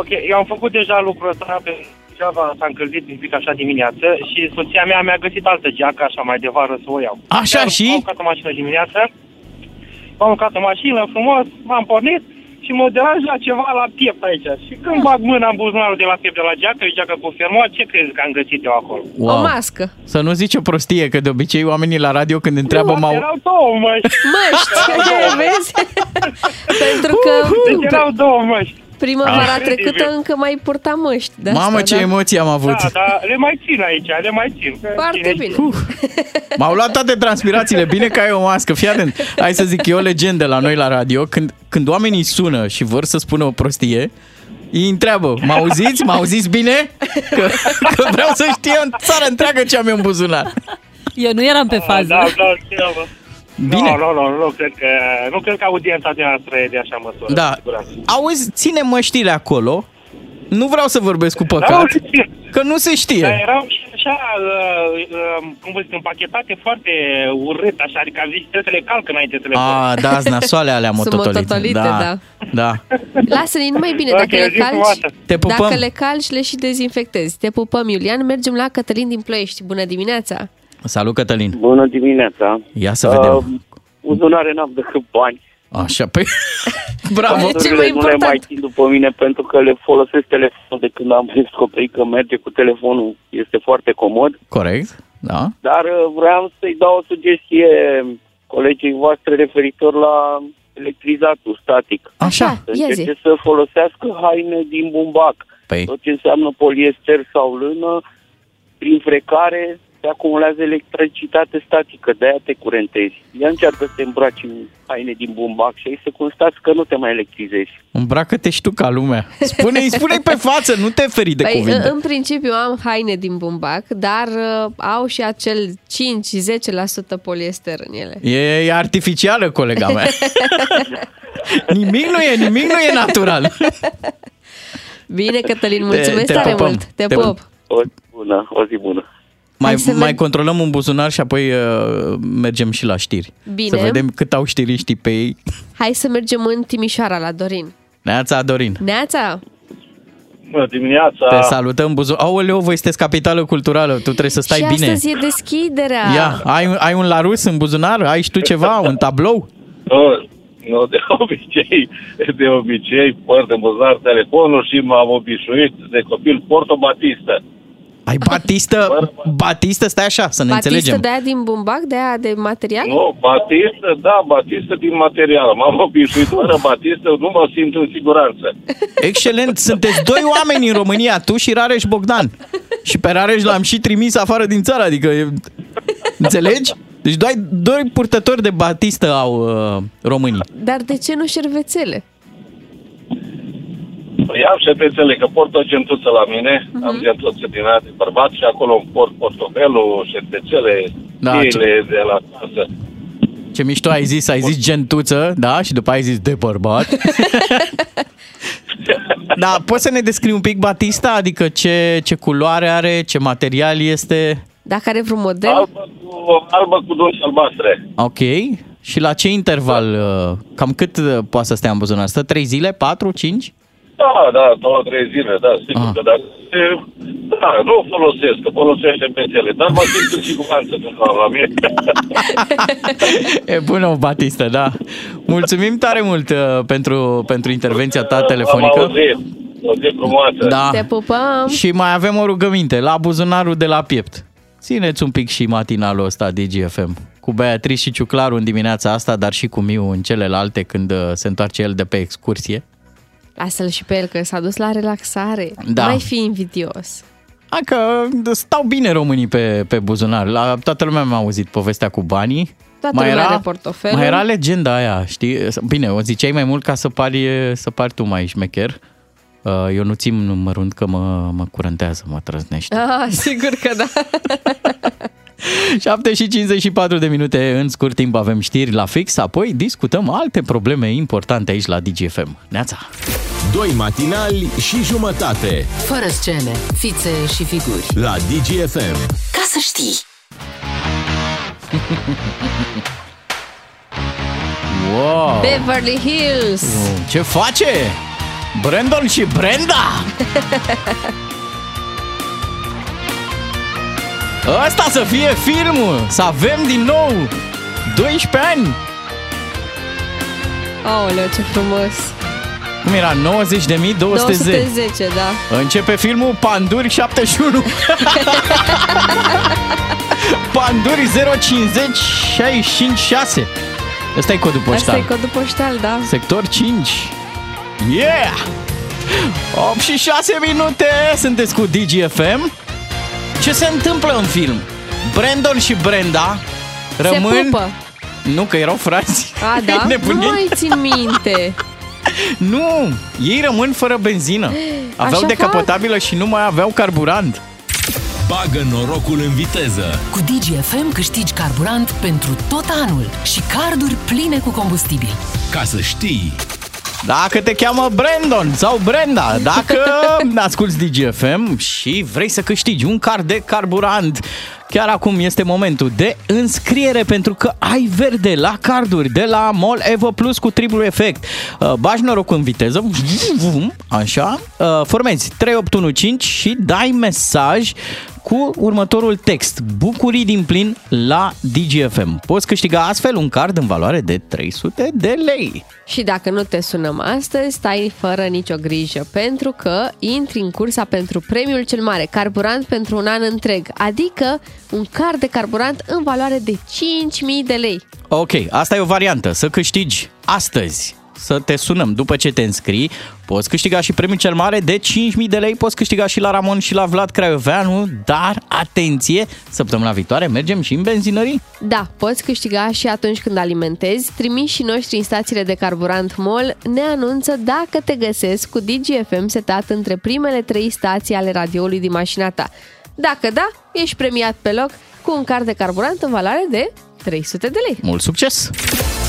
Ok, eu am făcut deja lucrul ăsta pe Suceava, s-a încălzit un pic așa dimineață și soția mea mi-a găsit altă geacă, așa mai de vară, să o iau. Așa Chiar și? M-am urcat în mașină dimineață, m-am urcat în mașină frumos, m-am pornit și mă deranja ceva la piept aici. Și când bag mâna în buzunarul de la piept de la geacă, e geacă cu fermoar, ce crezi că am găsit eu acolo? Wow. O mască. Să nu zici o prostie, că de obicei oamenii la radio când întreabă Nu, m-au... erau două măști. Măști, (laughs) (laughs) vezi? Pentru că... Deci erau două măști. Primăvara Ah. trecută încă mai purta măști. De Mamă, asta, ce da. emoții am avut. Da, dar le mai țin aici, le mai țin. că Foarte cine bine. știe. M-au luat toate transpirațiile. Bine că ai o mască. Fii atent. Hai să zic, e o legendă la noi la radio. Când, când oamenii sună și vor să spună o prostie, îi întreabă, mă auziți? Mă auziți bine? Că, că vreau să știe în țară întreagă ce am eu în buzunar. Eu nu eram pe fază. Da, da, știu, bă. Bine. Nu, nu, nu, nu, cred că, nu cred că audiența de noastră e de așa măsură. Da. cu siguranță. Auzi, ține măștile acolo. Nu vreau să vorbesc cu Da, păcat, știu. că nu se Dar știe. erau și așa, uh, uh, cum vă zic, împachetate foarte urât, așa, adică am zis, trebuie să le calc înainte să le pun. A, da, azi nasoale alea (laughs) Sunt mototolite. mototolite, da. da. Lasă-ne numai bine, Ok, dacă le zi calci, frumoasă. Te pupăm. dacă le calci, le și dezinfectezi. Te pupăm, Iulian. Mergem la Cătălin din Ploiești. Bună dimineața! Salut, Cătălin. Bună dimineața! Ia să vedem. Uh, buzunare n-am decât bani. Așa, păi... (laughs) Bravo. E cel mai Bandurile nu le important. mai țin după mine pentru că le folosesc telefonul de când am (laughs) descoperit că merge cu telefonul. Este foarte comod. Corect, da. Dar uh, vreau să-i dau o sugestie colegii voastre referitor la electrizatul static. Așa. Să ia zi. încerce să folosească haine din bumbac. Păi, Tot ce înseamnă poliester sau lână, prin frecare se acumulează electricitate statică, de-aia te curentezi. Ia încearcă să te îmbraci în haine din bumbac și ai să constați că nu te mai electrizezi. îmbracă-te și tu ca lumea. Spune-i, (laughs) spune-i pe față, nu te feri de Păi, în, cuvinte. în principiu am haine din bumbac, dar uh, au și acel 5-10% poliester în ele. E, e artificială, colega mea. (laughs) nimic nu e, nimic nu e natural. Bine, Cătălin, mulțumesc te tare pupăm. mult. Te, Te pup. O zi bună, o zi bună. Mai, să mai merg- controlăm un buzunar și apoi uh, mergem și la știri. Bine. Să vedem cât au știriștii pe ei. Hai să mergem în Timișoara, la Dorin. Neața, Dorin. Neața! Bună dimineața! Te salutăm, buzunar. Aoleu, voi sunteți capitală culturală, tu trebuie să stai și bine. astăzi e deschiderea. Ia, ai, un- ai un larus în buzunar? Ai și tu ceva, un tablou? (laughs) Nu, nu, de obicei, de obicei, port în buzunar telefonul și m-am obișnuit de copil port o batistă. Ai batistă, batistă, stai așa, să ne Batistă înțelegem. de aia din bumbac, de aia de material? Nu, batistă, da, batistă din material. M-am obișnuit fără batistă, nu mă simt în siguranță. Excelent, sunteți doi oameni în România, tu și Rareș Bogdan. Și pe Rareș l-am și trimis afară din țară, adică, e... înțelegi? Deci doi, doi purtători de batistă au uh, românii. Dar de ce nu șervețele? Păi am șervețele, că port o gentuță la mine, Mhm. am gentuță din aia de bărbat și acolo îmi port portofelul, șervețele, Da, da, ce- de la casă. Ce mișto ai zis, ai zis gentuță, da? Și după ai zis de bărbat. (laughs) da, poți să ne descrii un pic Batista? Adică ce, ce culoare are, ce material este? Dacă are vreun model? Albă cu, albă cu dungi albastre. Ok. Și la ce interval? uh, Cam cât uh, poate să stea în buzunar? Stă 3 zile? 4? 5? Da, da, două, trei zile, da, sigur Ah. că da. E, Da, nu folosesc, că folosește șervețele, dar mă simt în siguranță când am la mine. (laughs) E bună o Batista, da. Mulțumim tare mult uh, pentru, pentru intervenția ta telefonică. Am auzit. O zi frumoasă. Da. Te pupăm! Și mai avem o rugăminte, la buzunarul de la piept. Țineți un pic și matinalul ăsta DGFM. Cu Beatrice și Ciuclaru în dimineața asta, dar și cu Miu în celelalte când uh, se întoarce el de pe excursie. Lasă-l și pe el, că s-a dus la relaxare. Da. Mai fi invidios. Hai că stau bine românii pe, pe buzunar. La toată lumea mi-a auzit povestea cu banii. Toată lumea are portofelul. mai era legenda aia, știi? Bine, o ziceai mai mult ca să pari, să pari tu mai șmecher. Uh, Eu nu țin mărunt că mă, mă curentează, mă trăznește. Ah, sigur că da. (laughs) (laughs) 7 și 54 de minute, în scurt timp avem știri la fix, apoi discutăm alte probleme importante aici la DGFM. Neața! Doi matinali și jumătate Fără scene, fițe și figuri. la DGFM. Ca să știi! (laughs) Wow! Beverly Hills. Ce face? Brandon și Brenda! (laughs) Ăsta să fie filmul! Să avem din nou 12 ani! Aoleu, ce frumos. Cum era? 90.210. 210, da. Începe filmul Panduri 71. (laughs) Panduri 050 656. Ăsta e codul Asta poștal. e codul poștal, da. Sector 5. Yeah! 8 și 6 minute, sunteți cu DGFM. Ce se întâmplă în film? Brandon și Brenda rămân... Se pupă. Nu, că erau frați. A, (laughs) da? Nu Nebunit? mai țin minte. (laughs) Nu, ei rămân fără benzină. (gasps) Aveau Așa decapotabilă și nu mai aveau carburant. Bagă norocul în viteză. Cu DGFM câștigi carburant pentru tot anul și carduri pline cu combustibil. Ca să știi, Dacă te cheamă Brandon sau Brenda, dacă (laughs) asculti DGFM și vrei să câștigi un card de carburant, chiar acum este momentul de înscriere pentru că ai verde la carduri de la MOL Evo Plus cu triplu efect. Uh, Bagi norocul în viteză, așa, uh, formezi 3815 și dai mesaj cu următorul text. Bucurii din plin la DGFM. Poți câștiga astfel un card în valoare de 300 de lei. Și dacă nu te sunăm astăzi, stai fără nicio grijă, pentru că intri în cursa pentru premiul cel mare, carburant pentru un an întreg, adică un card de carburant în valoare de 5.000 de lei. Ok, asta e o variantă. Să câștigi astăzi să te sunăm după ce te înscrii. Poți câștiga și premiul cel mare de 5.000 de lei, poți câștiga și la Ramon și la Vlad Craioveanu, dar atenție, săptămâna viitoare mergem și în benzinării. Da, poți câștiga și atunci când alimentezi. Trimișii noștri în stațiile de carburant MOL ne anunță dacă te găsesc cu DGFM setat între primele trei stații ale radioului din mașina ta. Dacă da, ești premiat pe loc cu un card de carburant în valoare de 300 de lei. Mult succes!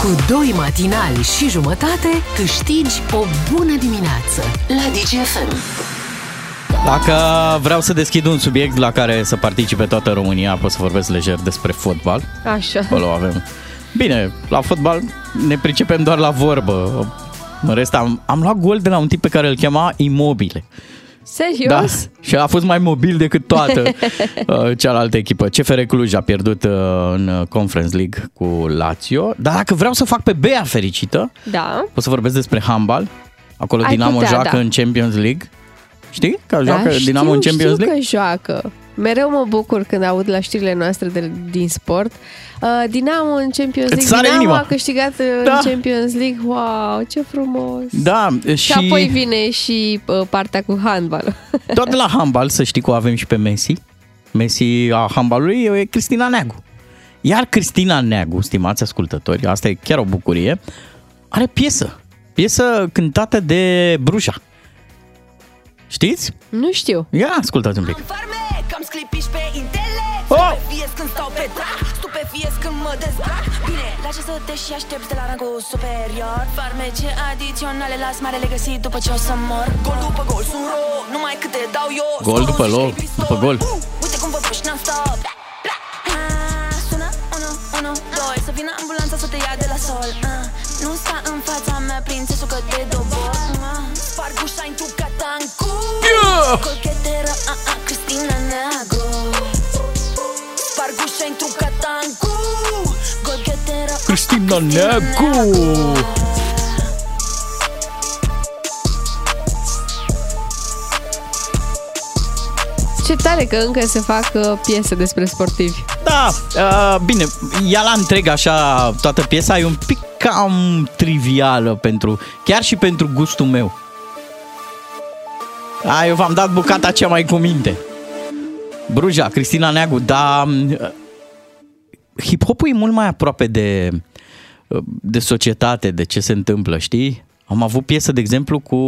Cu doi matinali și jumătate câștigi o bună dimineață la DGFM. Dacă vreau să deschid un subiect la care să participe toată România, pot să vorbesc lejer despre fotbal. Așa. Acolo avem. Bine, la fotbal ne pricepem doar la vorbă. În rest, am, am luat gol de la un tip pe care îl chema Imobile. Da, Serios? și a fost mai mobil decât toată (laughs) uh, cealaltă echipă. CFR Cluj a pierdut uh, în Conference League cu Lazio, dar dacă vreau să fac pe Bea fericită, Da. pot să vorbesc despre handbal. Acolo Ai Dinamo putea, joacă da. în Champions League. Știi? Că joacă da, Dinamo în știu, Champions știu League? că joacă. Mereu mă bucur când aud la știrile noastre de, din sport. Uh, Dinamo în Champions Îți League. sare Dinamo inima. a câștigat uh, Da. în Champions League. Wow, ce frumos! Da, și, Și apoi vine și uh, partea cu handbal. (laughs) tot la handbal, să știi că o avem și pe Messi. Messi a handbalului e Cristina Neagu. Iar Cristina Neagu, stimați ascultători, asta e chiar o bucurie, are piesă. Piesă cântată de Bruja. Știți? Nu știu. Ia ascultați un pic. Cam sclipiși pe intelect Oh! Stupefiez când stau pe trac Stupefiez când mă dezbrac. Bine, la ce să te și aștepți de la rangul superior? Farmece adiționale las marele găsit după ce o să mor. Gol după gol sunt ro, numai câte dau eu. Gol după loc, după gol. Uite cum vă puși non-stop. Ah, Sună 1, 1, 2 Să vină ambulanța să te ia de la sol. Ah, Nu sta în fața mea, prințesul că te dobor. Ah, Sparg ușa, intru ca tancul Cocheteră, a, a, Cristina Neagru Sparg ușa, intru ca tancul Cocheteră, a, a, Cristina Neagu! Ce tare că încă se fac uh, piese despre sportivi. Da, uh, bine, ea la întreg așa, toată piesa e un pic cam trivială pentru, chiar și pentru gustul meu. A, eu v-am dat bucata cea mai cu minte. Bruja, Cristina Neagu, dar uh, hip-hopul e mult mai aproape de, uh, de societate, de ce se întâmplă, știi? Am avut piesă, de exemplu, cu,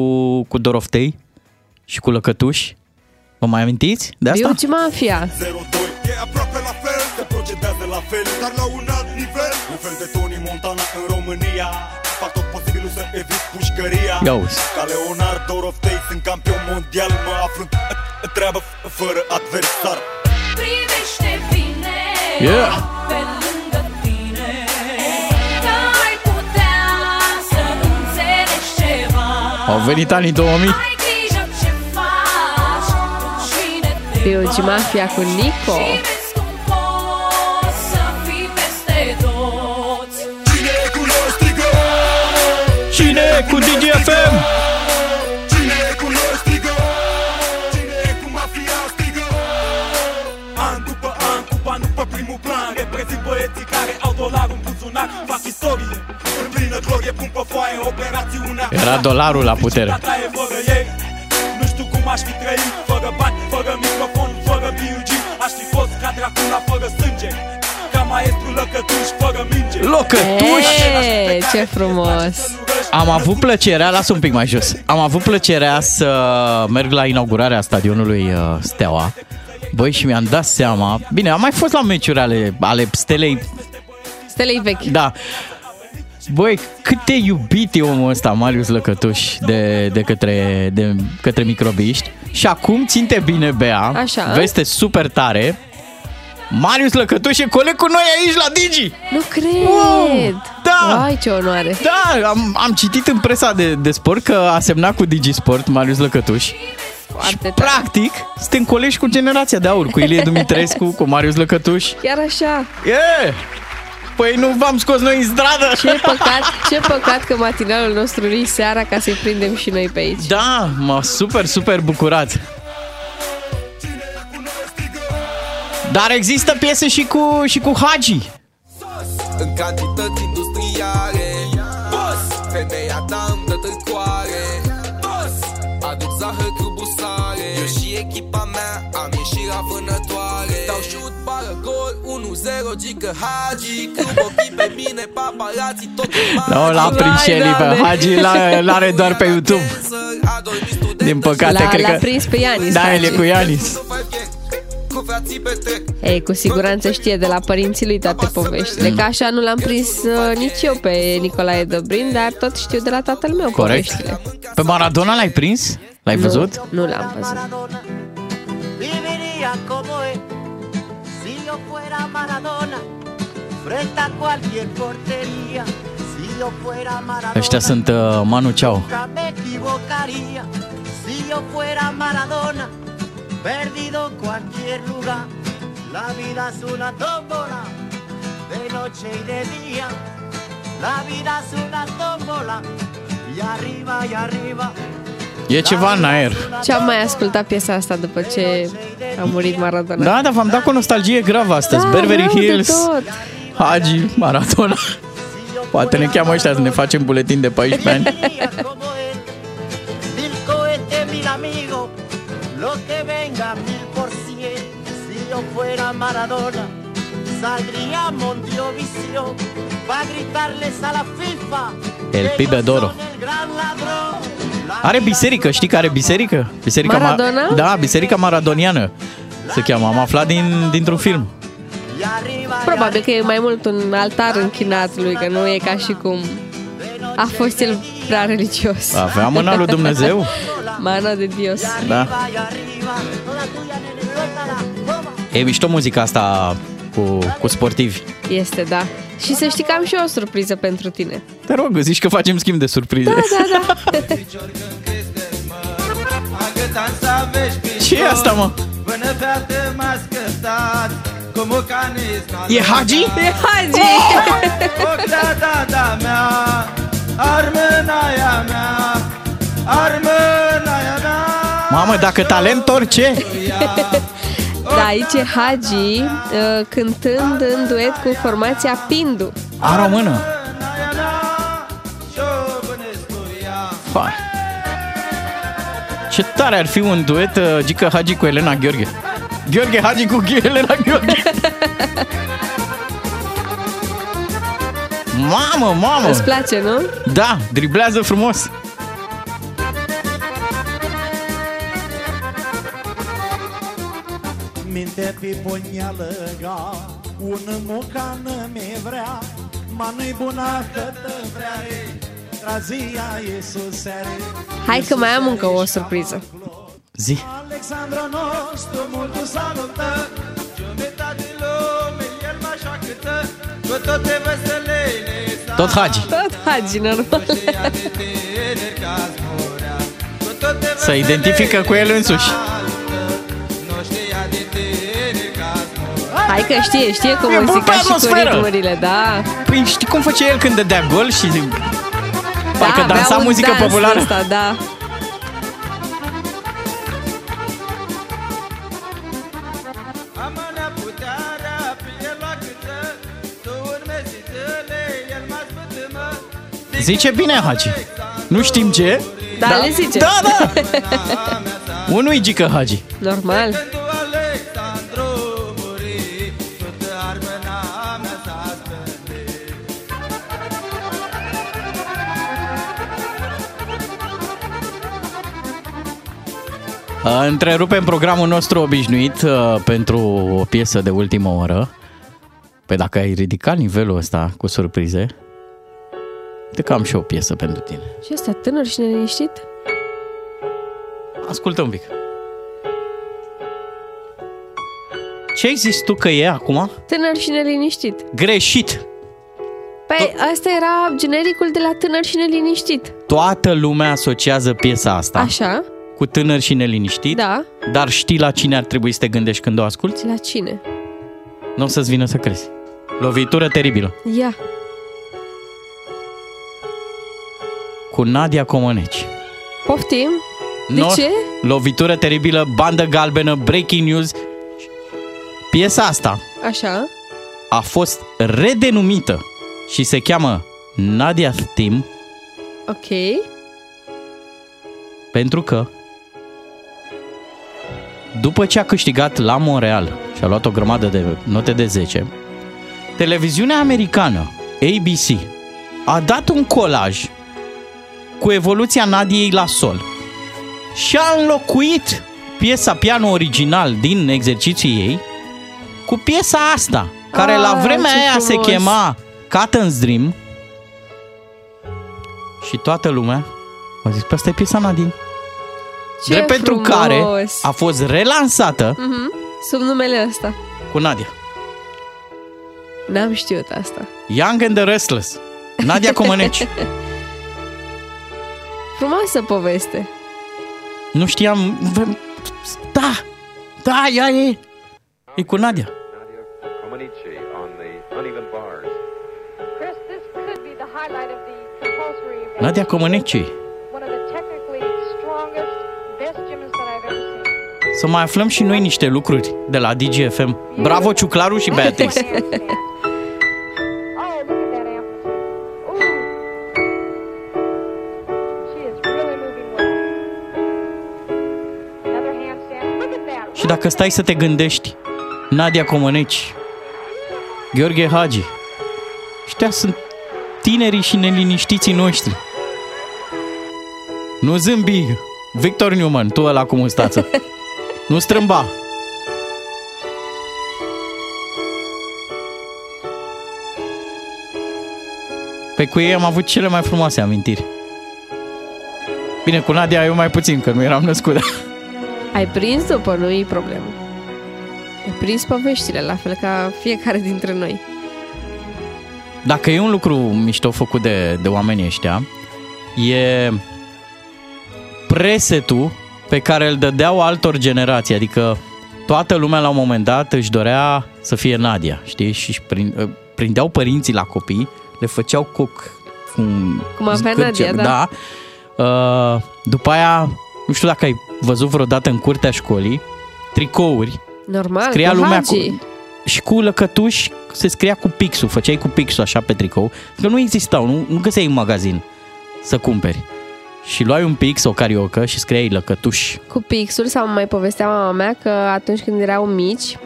cu Doroftei și cu Lăcătuși. Vă mai amintiți de asta? Biuci Mafia. E aproape la fel, se procedează la fel Dar la un alt nivel Un fel de Tony Montana în România Fac tot posibilul să evit pușcăria Ia uzi. Ca Leonardo Roftei sunt campion mondial Mă aflu în treabă f- fără adversar. Privește bine Yeah. Pe lângă tine. Că ai putea să înțelegi ceva. Au venit anii 2000. Ai grijă ce faci Cine te Biuci Mafia cu Nico. Și vezi cum buzunar Fac istorie, în plină glorie Pun pe foaie operațiunea. Era dolarul la putere. Data e fără ei. Aș fi trăit Fără bani, fără microfon, fără B.U.G Aș fi fost ca Dracula fără sânge. Ca maestru lăcătuș fără minge. Locătuș! E, ce frumos! Am avut plăcerea, lasă un pic mai jos, am avut plăcerea să merg la inaugurarea stadionului uh, Steaua. Băi, și mi-am dat seama, bine, am mai fost la meciuri ale, ale Stelei, Stelei vechi. da. Băi, cât de iubit e omul ăsta, Marius Lăcătuș, de, de, către, de către microbiști. Și acum, ținte bine, Bea, Așa. veste super tare, Marius Lăcătuș e coleg cu noi aici la Digi! Nu cred! Wow, da! Ai, ce onoare! Da, am, am citit în presa de, de sport că a semnat cu Digisport Marius Lăcătuș. Și practic, suntem colegi cu generația de aur, cu Ilie Dumitrescu, cu Marius Lăcătuș. Chiar așa. E! Păi nu v-am scos noi în stradă! Ce păcat, ce păcat că matinalul nostru nu seara ca să-i prindem și noi pe aici. Da, mă super, super bucurat. Dar există piese și cu, și cu Hagi. În cantități industriale Boss Femeia ta îmi dă târcoare Boss Aduc zahăr cu busare Eu și echipa mea am ieșit la vânătoare 1-0, gică Hagi Când ochii pe mine, paparații tot Nu, l-a prins și Eli pe Hagi, l-a- l-are doar pe YouTube. Din păcate, L-a- cred l-a că... prins pe Ianis, Da, el e Hagi. cu Ianis. Cu frații petrec Ei, cu siguranță știe de la părinții lui toate poveștile. Mm. Că așa nu l-am prins uh, nici eu pe Nicolae Dobrin, dar tot știu de la tatăl meu Corect. poveștile. Pe Maradona l-ai prins? L-ai Nu, văzut? Nu l-am văzut. Yo fuera Maradona frente a cualquier portería. Si yo fuera Maradona, Ăștia sunt uh, Manu nunca me equivocaría. Si yo fuera Maradona, perdido en cualquier lugar. La vida es una tómbola, de noche y de día. La vida es una tómbola, y arriba y arriba. E ceva în aer. Ce am mai ascultat piesa asta după ce a murit Maradona? Da, dar v-am dat cu nostalgie gravă astăzi. Da, Beverly rău de Hills, tot. Hagi, Maradona. Poate ne cheamă ăștia să ne facem buletin de 14 ani. mil cohetes, mil amigos, lo que venga mil por cien. Si yo fuera Maradona, saldría Mondiovisión para gritarles a la FIFA. El Pibe Doro. El gran ladrón. Are biserică, știi că are biserică? Biserica Ma- Maradona? da, biserica maradoniană. Se cheamă, am aflat din, dintr-un film. Probabil că e mai mult un altar închinat lui, că nu e ca și cum a fost el prea religios. Avea mâna lui Dumnezeu? (laughs) Mana de Dios. Da. E mișto muzica asta cu, cu sportivi. Este, da. Și să știi că am și eu o surpriză pentru tine. Te rog, zici că facem schimb de surprize. Da, da, da. (laughs) Ce e asta, mă? E Hagi? E Hagi! Octata mea, armânaia mea, armânaia mea Mamă, dacă talent orice! (laughs) Da, aici e Hagi uh, cântând în duet cu formația Pindu. A română. Fa. Ce tare ar fi un duet uh, Gica Hagi cu Elena Gheorghe. Gheorghe Hagi cu Ghe- Elena Gheorghe. (laughs) Mamă, mamă! Îți place, nu? Da, driblează frumos. Minte pe ponială ga Un mocană mi vrea Ma nu-i bună că te vrea Trazia Iisusere Hai că mai am încă o surpriză. Zi. Alexandra nostru mult salută Jumătate de lume, el mă așa câtă Cu toate veselele Tot Hagi. Tot Hagi, normal. Se identifică cu el însuși. Hai că știe, știe cum E bun muzica pe și cu atmosferă. ritmurile, da. Păi știi cum face el când dădea gol și parcă da, dansa avea un muzică dans populară? Ăsta, da. Amana puterea, pe el la câtă Tu urmezi zile, el mă spătâmă Zice bine Hagi. Nu știm ce. Da, le zice. Da, da. (laughs) Unui Gică Hagi. Normal. Întrerupem programul nostru obișnuit uh, pentru o piesă de ultimă oră. Păi dacă ai ridicat nivelul ăsta cu surprize, uite că am și o piesă pentru tine. Și ăsta tânăr și neliniștit? Ascultă un pic. Ce ai zis tu că e acum? Tânăr și neliniștit. Greșit! Păi asta era genericul de la tânăr și neliniștit. Toată lumea asociază piesa asta Așa? Cu tânăr și neliniștit, Da. dar știi la cine ar trebui să te gândești când o asculti? La cine? Nu o să-ți vină să crezi. Lovitură teribilă. Ia. Cu Nadia Comăneci. Poftim? De No- ce? Lovitură teribilă, bandă galbenă, breaking news. Piesa asta Așa. a fost redenumită și se cheamă Nadia Theme Ok. pentru că după ce a câștigat la Montreal și a luat o grămadă de note de 10, televiziunea americană ABC a dat un colaj cu evoluția Nadiei la sol și a înlocuit piesa piano original din exerciții ei cu piesa asta, care la Ah, vremea ce aia se frumos. chema Catton's Dream și toată lumea a zis, pe asta e piesa Nadine. Ce Drept pentru frumos. care a fost relansată Mhm. Sub numele ăsta. cu Nadia. N-am știut asta. Young and the Restless. Nadia (laughs) Comăneci. Frumoasă poveste. nu știam... Da! Da, ea e! E cu Nadia. Comanici on Să mai aflăm și noi niște lucruri de la DGFM. Bravo, Ciuclaru și Beatrice. Oh, look at that amplitude. Ooh. She is really moving well. Another handstand. Look at that. și dacă stai să te gândești, Nadia Comăneci, Gheorghe Hagi, ăștia sunt tinerii și neliniștiții noștri. Nu zâmbi, Victor Newman, tu ăla cu mustață. (laughs) nu strâmba. Pe cu ei am avut cele mai frumoase amintiri. Bine, cu Nadia eu mai puțin, că nu eram născut. (laughs) Ai prins după, nu e problemă. Ai prins poveștile, la fel ca fiecare dintre noi. Dacă e un lucru mișto făcut de, de oamenii ăștia, e presetul pe care îl dădeau altor generații. Adică toată lumea la un moment dat își dorea să fie Nadia, știi? Și își prin, ă, prindeau părinții la copii, le făceau coc. Un Cum avea zgârce- Nadia, da. da. Uh, după aia, nu știu dacă ai văzut vreodată în curtea școlii, tricouri Normal, Scria cu lumea Hagi. cu, și cu lăcătuși se scria cu pixul, făceai cu pixul așa pe tricou, că nu existau, nu, nu găseai în magazin să cumperi. Și luai un pix, o cariocă și scriai lăcătuși. Cu pixul sau mai povestea mama mea că atunci când erau mici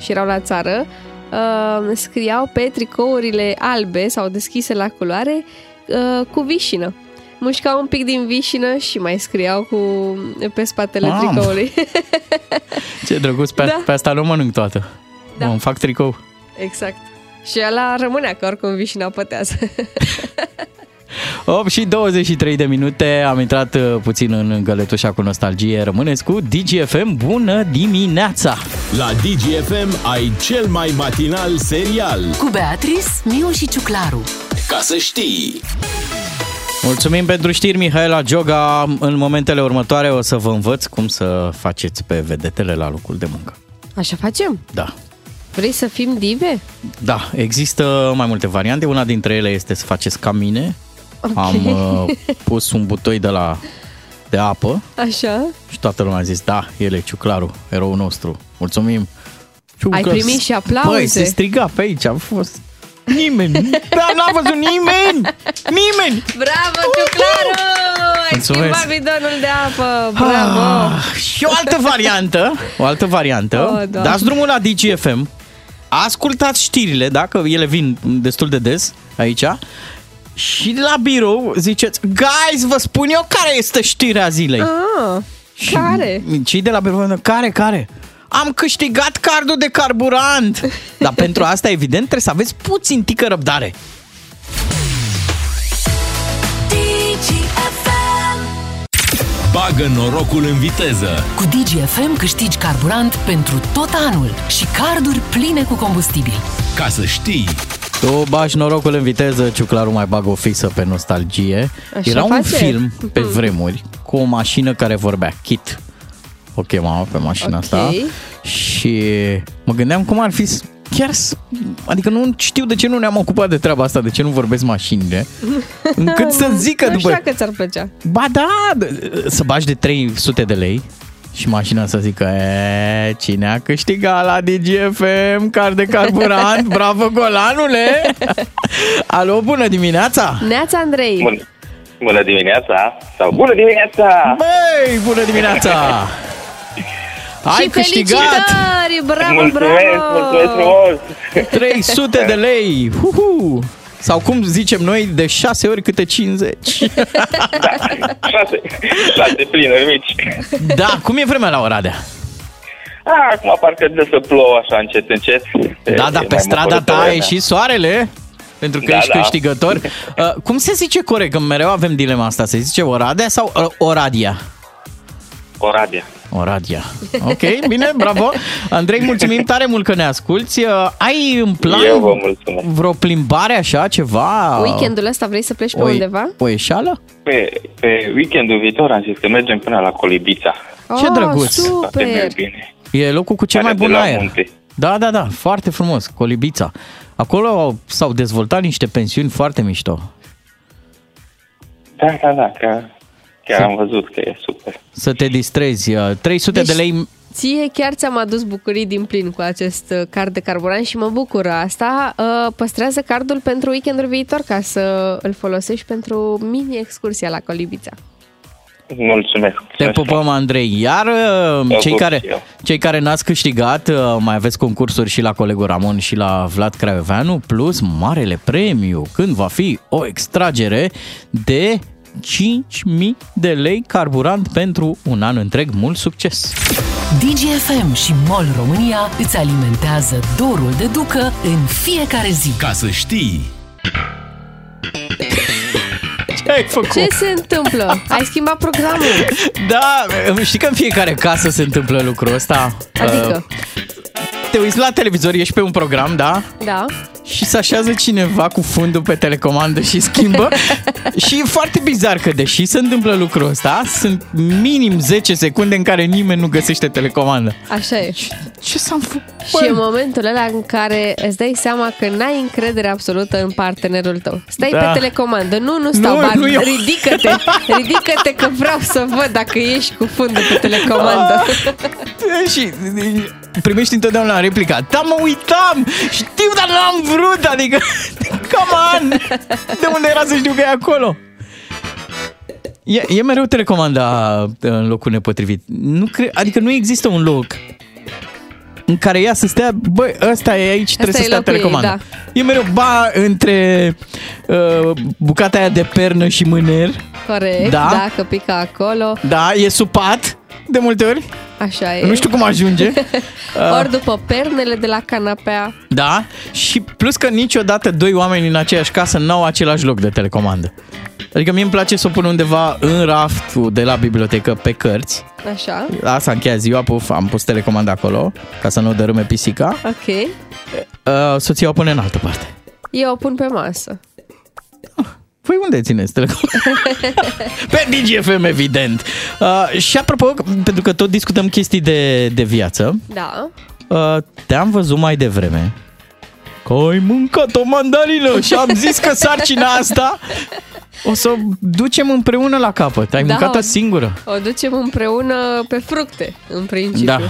și erau la țară, uh, scriau pe tricourile albe sau deschise la culoare uh, cu vișină. Mușcau un pic din vișină și mai scriau cu pe spatele Mamă! tricoului. (laughs) Ce drăguț, pe, Da. pe asta nu mănânc toată. Da. Îmi fac tricou. exact. Și ăla rămânea că oricum vișina pătează. (laughs) 8 și 23 de minute, am intrat uh, puțin în găletușa cu nostalgie. Rămâneți cu DGFM, bună dimineața! La DGFM ai cel mai matinal serial. Cu Beatrice, Miu și Ciuclaru. Ca să știi! Mulțumim pentru știri, Mihaela Joga. În momentele următoare o să vă învăț cum să faceți pe vedetele la locul de muncă. Așa facem? Da. Vrei să fim dive? Da, există mai multe variante. Una dintre ele este să faceți ca mine. Ok. Am uh, pus un butoi de la de apă Așa? și toată lumea a zis, da, el e Ciuclaru, eroul nostru. Mulțumim. Ai primit și aplauze. Păi, se striga pe aici, a fost nimeni. Da, n-a văzut nimeni! Nimeni! Bravo, Ciuclaru! ai Mulțumesc. schimbat bidonul de apă, bravo! Ah, și o altă variantă, o altă variantă, Oh, Doamne. dați drumul la DGFM, ascultați știrile, dacă ele vin destul de des aici, și la birou ziceți, guys, vă spun eu care este știrea zilei. Ah, care? Cei de la birou, care, care? Am câștigat cardul de carburant. (laughs) Dar pentru asta, evident, trebuie să aveți puțin tică răbdare. Bagă norocul în viteză. Cu DGFM câștigi carburant pentru tot anul și carduri pline cu combustibil. Ca să știi, Tu bagi norocul în viteză, Ciuclaru mai bagă o fisă pe nostalgie. Așa Era un face. film pe Mhm. vremuri cu o mașină care vorbea, Kit. O chema pe mașina Ok. asta. Și mă gândeam cum ar fi s- chiar să, adică nu știu de ce nu ne-am ocupat de treaba asta, de ce nu vorbesc mașinile, încât să zică (laughs) nu după... știu că ți-ar plăcea. Ba da, d- să bagi de 300 de lei și mașina să zică e, cine a câștigat la DGFM card de carburant? (laughs) Bravo, golanule! Alo, bună dimineața! Neața Andrei! Bună, bună dimineața! Sau bună dimineața! Băi, bună dimineața! (laughs) Ai și câștigat felicitări! Bravo, mulțumesc, bravo! mulțumesc frumos! 300 de lei! Uhu! Sau cum zicem noi, de 6 ori câte 50. Șase, șase plinuri mici. Da, cum e vremea la Oradea? Ah, acum parcă de să plouă așa încet, încet. Da, da, E pe mai strada bucurător ta a vremea. ieșit soarele? Pentru că Da, ești da. câștigător. Uh, cum se zice corect? Că mereu avem dilema asta. Se zice Oradea sau uh, Oradia? Oradea. Oradia. Ok, bine, bravo. Andrei, mulțumim tare mult că ne asculti. Uh, ai în plan Eu vă mulțumesc. vreo plimbare așa, ceva? Weekendul ăsta vrei să pleci pe o, undeva? O ieșeală? Pe, pe weekendul viitor am zis că mergem până la Colibița. Ce oh, drăguț. Toate merg Super! bine. E locul cu cel Care mai de bun la aer. munte. Da, da, da, foarte frumos, Colibița. Acolo s-au dezvoltat niște pensiuni foarte mișto. Da, da, da, chiar, chiar am văzut că e super. Să te distrezi. Uh, 300 Deci- de lei Ție chiar ți-am adus bucurii din plin cu acest uh, card de carburant și mă bucură asta. Uh, Păstrează cardul pentru weekendul viitor ca să îl folosești pentru mini-excursia la Colibița. Mulțumesc. Te pupăm, Andrei. Iar uh, Vă cei pup care, și eu. cei care n-ați câștigat, uh, mai aveți concursuri și la colegul Ramon și la Vlad Craioveanu, plus marele premiu, când va fi o extragere de 5.000 de lei carburant pentru un an întreg. Mult succes! DGFM și MOL România îți alimentează dorul de ducă în fiecare zi. ca să știi, Ce ai făcut? Ce se întâmplă? Ai schimbat programul? Da, știi că în fiecare casă se întâmplă lucrul ăsta. Adică? Uh, Te uiți la televizor, ești pe un program, da? Da. Și se așează cineva cu fundul pe telecomandă și schimbă (laughs) și e foarte bizar că deși se întâmplă lucrul ăsta, sunt minim 10 secunde în care nimeni nu găsește telecomandă. Așa e. Ce s-a făcut? Și e momentul ăla în care îți dai seama că n-ai încredere absolută în partenerul tău. Stai Da. pe telecomandă. Nu, nu stau, Nu, bani. nu eu. Ridică-te. (laughs) Ridică-te că vreau să văd dacă ești cu fundul pe telecomandă. (laughs) și primești întotdeauna replica Da, mă uitam! Știu, dar n-am vrut! Adică, (laughs) come on! De unde era să știu că e acolo? E, e mereu telecomanda în locul nepotrivit. Nu cre- adică nu există un loc în care ea să stea, băi, ăsta e aici, trebuie e să stea locul ei, telecomanda. da. E mereu, ba, între uh, bucata aia de pernă și mâner, Corect, Da. da, că pică acolo. da, e supat de multe ori, Așa e. nu știu cum ajunge. (laughs) Uh, Ori după pernele de la canapea. Da, și plus că niciodată doi oameni în aceeași casă n-au același loc de telecomandă. Adică mie îmi place să o pun undeva în raftul de la bibliotecă pe cărți. Așa. Asta a încheiat ziua, puf, am pus telecomanda acolo ca să nu o dărâme pisica. Ok. Uh, soția o pune în altă parte. Eu o pun pe masă. Păi unde țineți telecomanda? (laughs) Pe DGFM, evident. Uh, și apropo, pentru că tot discutăm chestii de, de viață, Da. uh, te-am văzut mai devreme că ai mâncat o mandarină și am zis că sarcina asta o să o ducem împreună la capăt. Ai Da, mâncat-o o- singură. O ducem împreună pe fructe, în principiu. Da.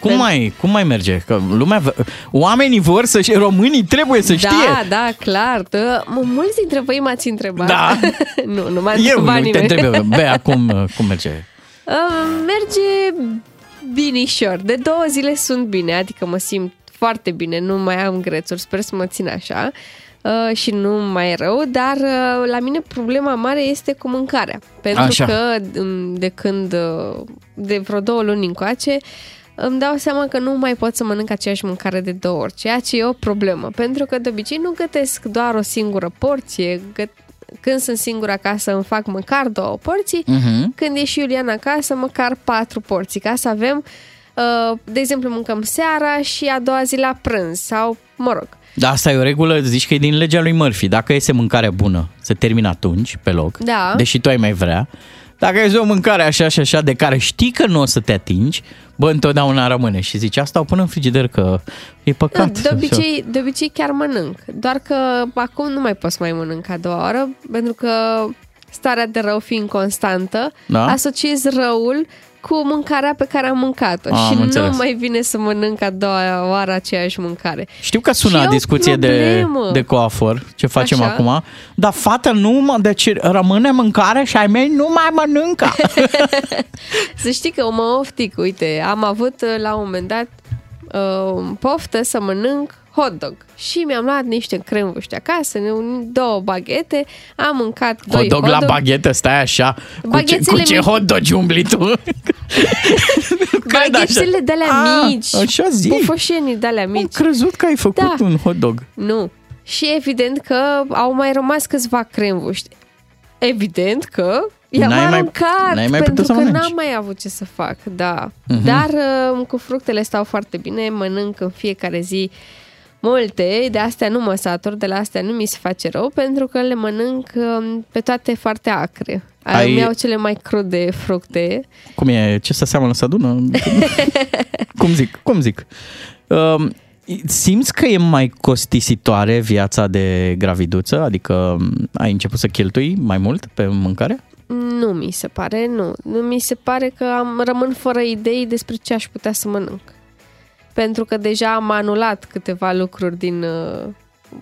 Cum mai, cum mai merge? Că lumea, v- oamenii vor să și românii trebuie să știe. Da, da, clar. Tă- m- mulți dintre voi m-ați întrebat. Da. (laughs) nu, nu m-a Eu întrebat nu te nimeni. întreb, (laughs) Bea, cum, cum merge? Uh, merge binișor. De două zile sunt bine, adică mă simt foarte bine, nu mai am grețuri, sper să mă țin așa uh, și nu mai e rău, dar uh, la mine problema mare este cu mâncarea. Pentru Așa. că um, de când, uh, de vreo două luni încoace, îmi dau seama că nu mai pot să mănânc aceeași mâncare de două ori, ceea ce e o problemă, pentru că de obicei nu gătesc doar o singură porție, găt- când sunt singură acasă îmi fac măcar două porții, Mhm. când e și Iulian acasă, măcar patru porții, ca să avem, uh, de exemplu, mâncăm seara și a doua zi la prânz sau, mă rog, Da, asta e o regulă, zici că e din legea lui Murphy. Dacă iese mâncarea bună, se termină atunci, pe loc, Da. deși tu ai mai vrea. Dacă iese o mâncare așa și așa, de care știi că nu o să te atingi, bă, întotdeauna rămâne. Și zici, asta o pun în frigider că e păcat. de obicei, de obicei chiar mănânc, doar că acum nu mai pot să mai mănânc a doua oră, pentru că starea de rău fiind constantă, Da. asociez răul cu mâncarea pe care am mâncat-o Am și înțeles. nu mai vine să mănânc a doua oară aceeași mâncare. Știu că sună Și e o discuție de, problemă. de coafor, ce facem Așa. acum, dar fată nu mă, deci rămâne mâncare și ai mei nu mai mănâncă. (laughs) (laughs) Să știi că mă oftic, uite, am avut uh, la un moment dat uh, poftă să mănânc hot dog și mi-am luat niște cremvuști acasă, ne- două baghete, am mâncat doi hot dog la hot dog. baghetă, stai așa, cu ce, cu Baghețele ce mici. hot dog umbli tu? (laughs) Baghețele de alea Ah, mici. așa zi. Bufoșenii de alea mici. Am crezut că ai făcut da. un hot dog. Nu. Și evident că au mai rămas câțiva cremvuști. Evident că i-am N-ai mai- aruncat n-ai mai pentru putut să că mănânci. n-am mai avut ce să fac, da. Mhm. Dar uh, cu fructele stau foarte bine, mănânc în fiecare zi multe, de astea nu mă satur, de la astea nu mi se face rău, pentru că le mănânc um, pe toate foarte acre. Ai- Ai... Îmi iau cele mai crude fructe. Cum e? Ce să seamănă să adună? (laughs) cum zic? Cum zic? Um, simți că e mai costisitoare viața de graviduță? Adică um, ai început să cheltui mai mult pe mâncare? Nu mi se pare, nu. Nu mi se pare că am rămân fără idei despre ce aș putea să mănânc. Pentru că deja am anulat câteva lucruri din uh,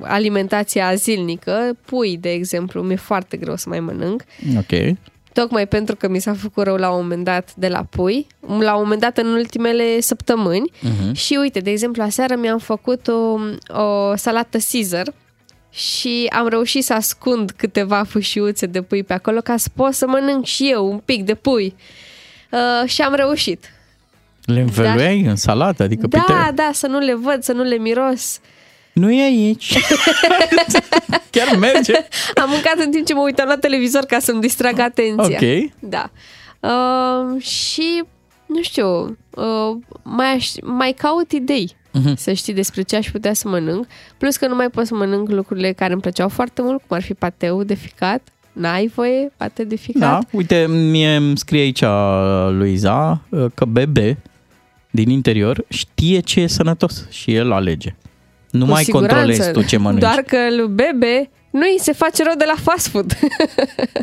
alimentația zilnică. Pui, de exemplu, mi-e foarte greu să mai mănânc. Ok. Tocmai pentru că mi s-a făcut rău la un moment dat de la pui, la un moment dat în ultimele săptămâni. Mhm. Și uite, de exemplu, aseară mi-am făcut o, o salată Caesar și am reușit să ascund câteva fâșiuțe de pui pe acolo ca să pot să mănânc și eu un pic de pui. Uh, și am reușit. Le învăluiai în salată? Adică Da, uite, da, să nu le văd, să nu le miros. nu e aici. (laughs) Chiar merge. Am mâncat în timp ce mă uitam la televizor ca să-mi distrag atenția. Ok. Da. Uh, și, nu știu, uh, mai, aș, mai caut idei. Mhm. Să știi despre ce aș putea să mănânc. Plus că nu mai pot să mănânc lucrurile care îmi plăceau foarte mult, cum ar fi pateu de ficat. N-ai voie pate de ficat? Da, uite, mie îmi scrie aici Luiza uh, că bebe din interior știe ce e sănătos și el alege. Nu Cu mai siguranță. controlezi tu ce mănânci. Doar că lui bebe nu îi se face rău de la fast food.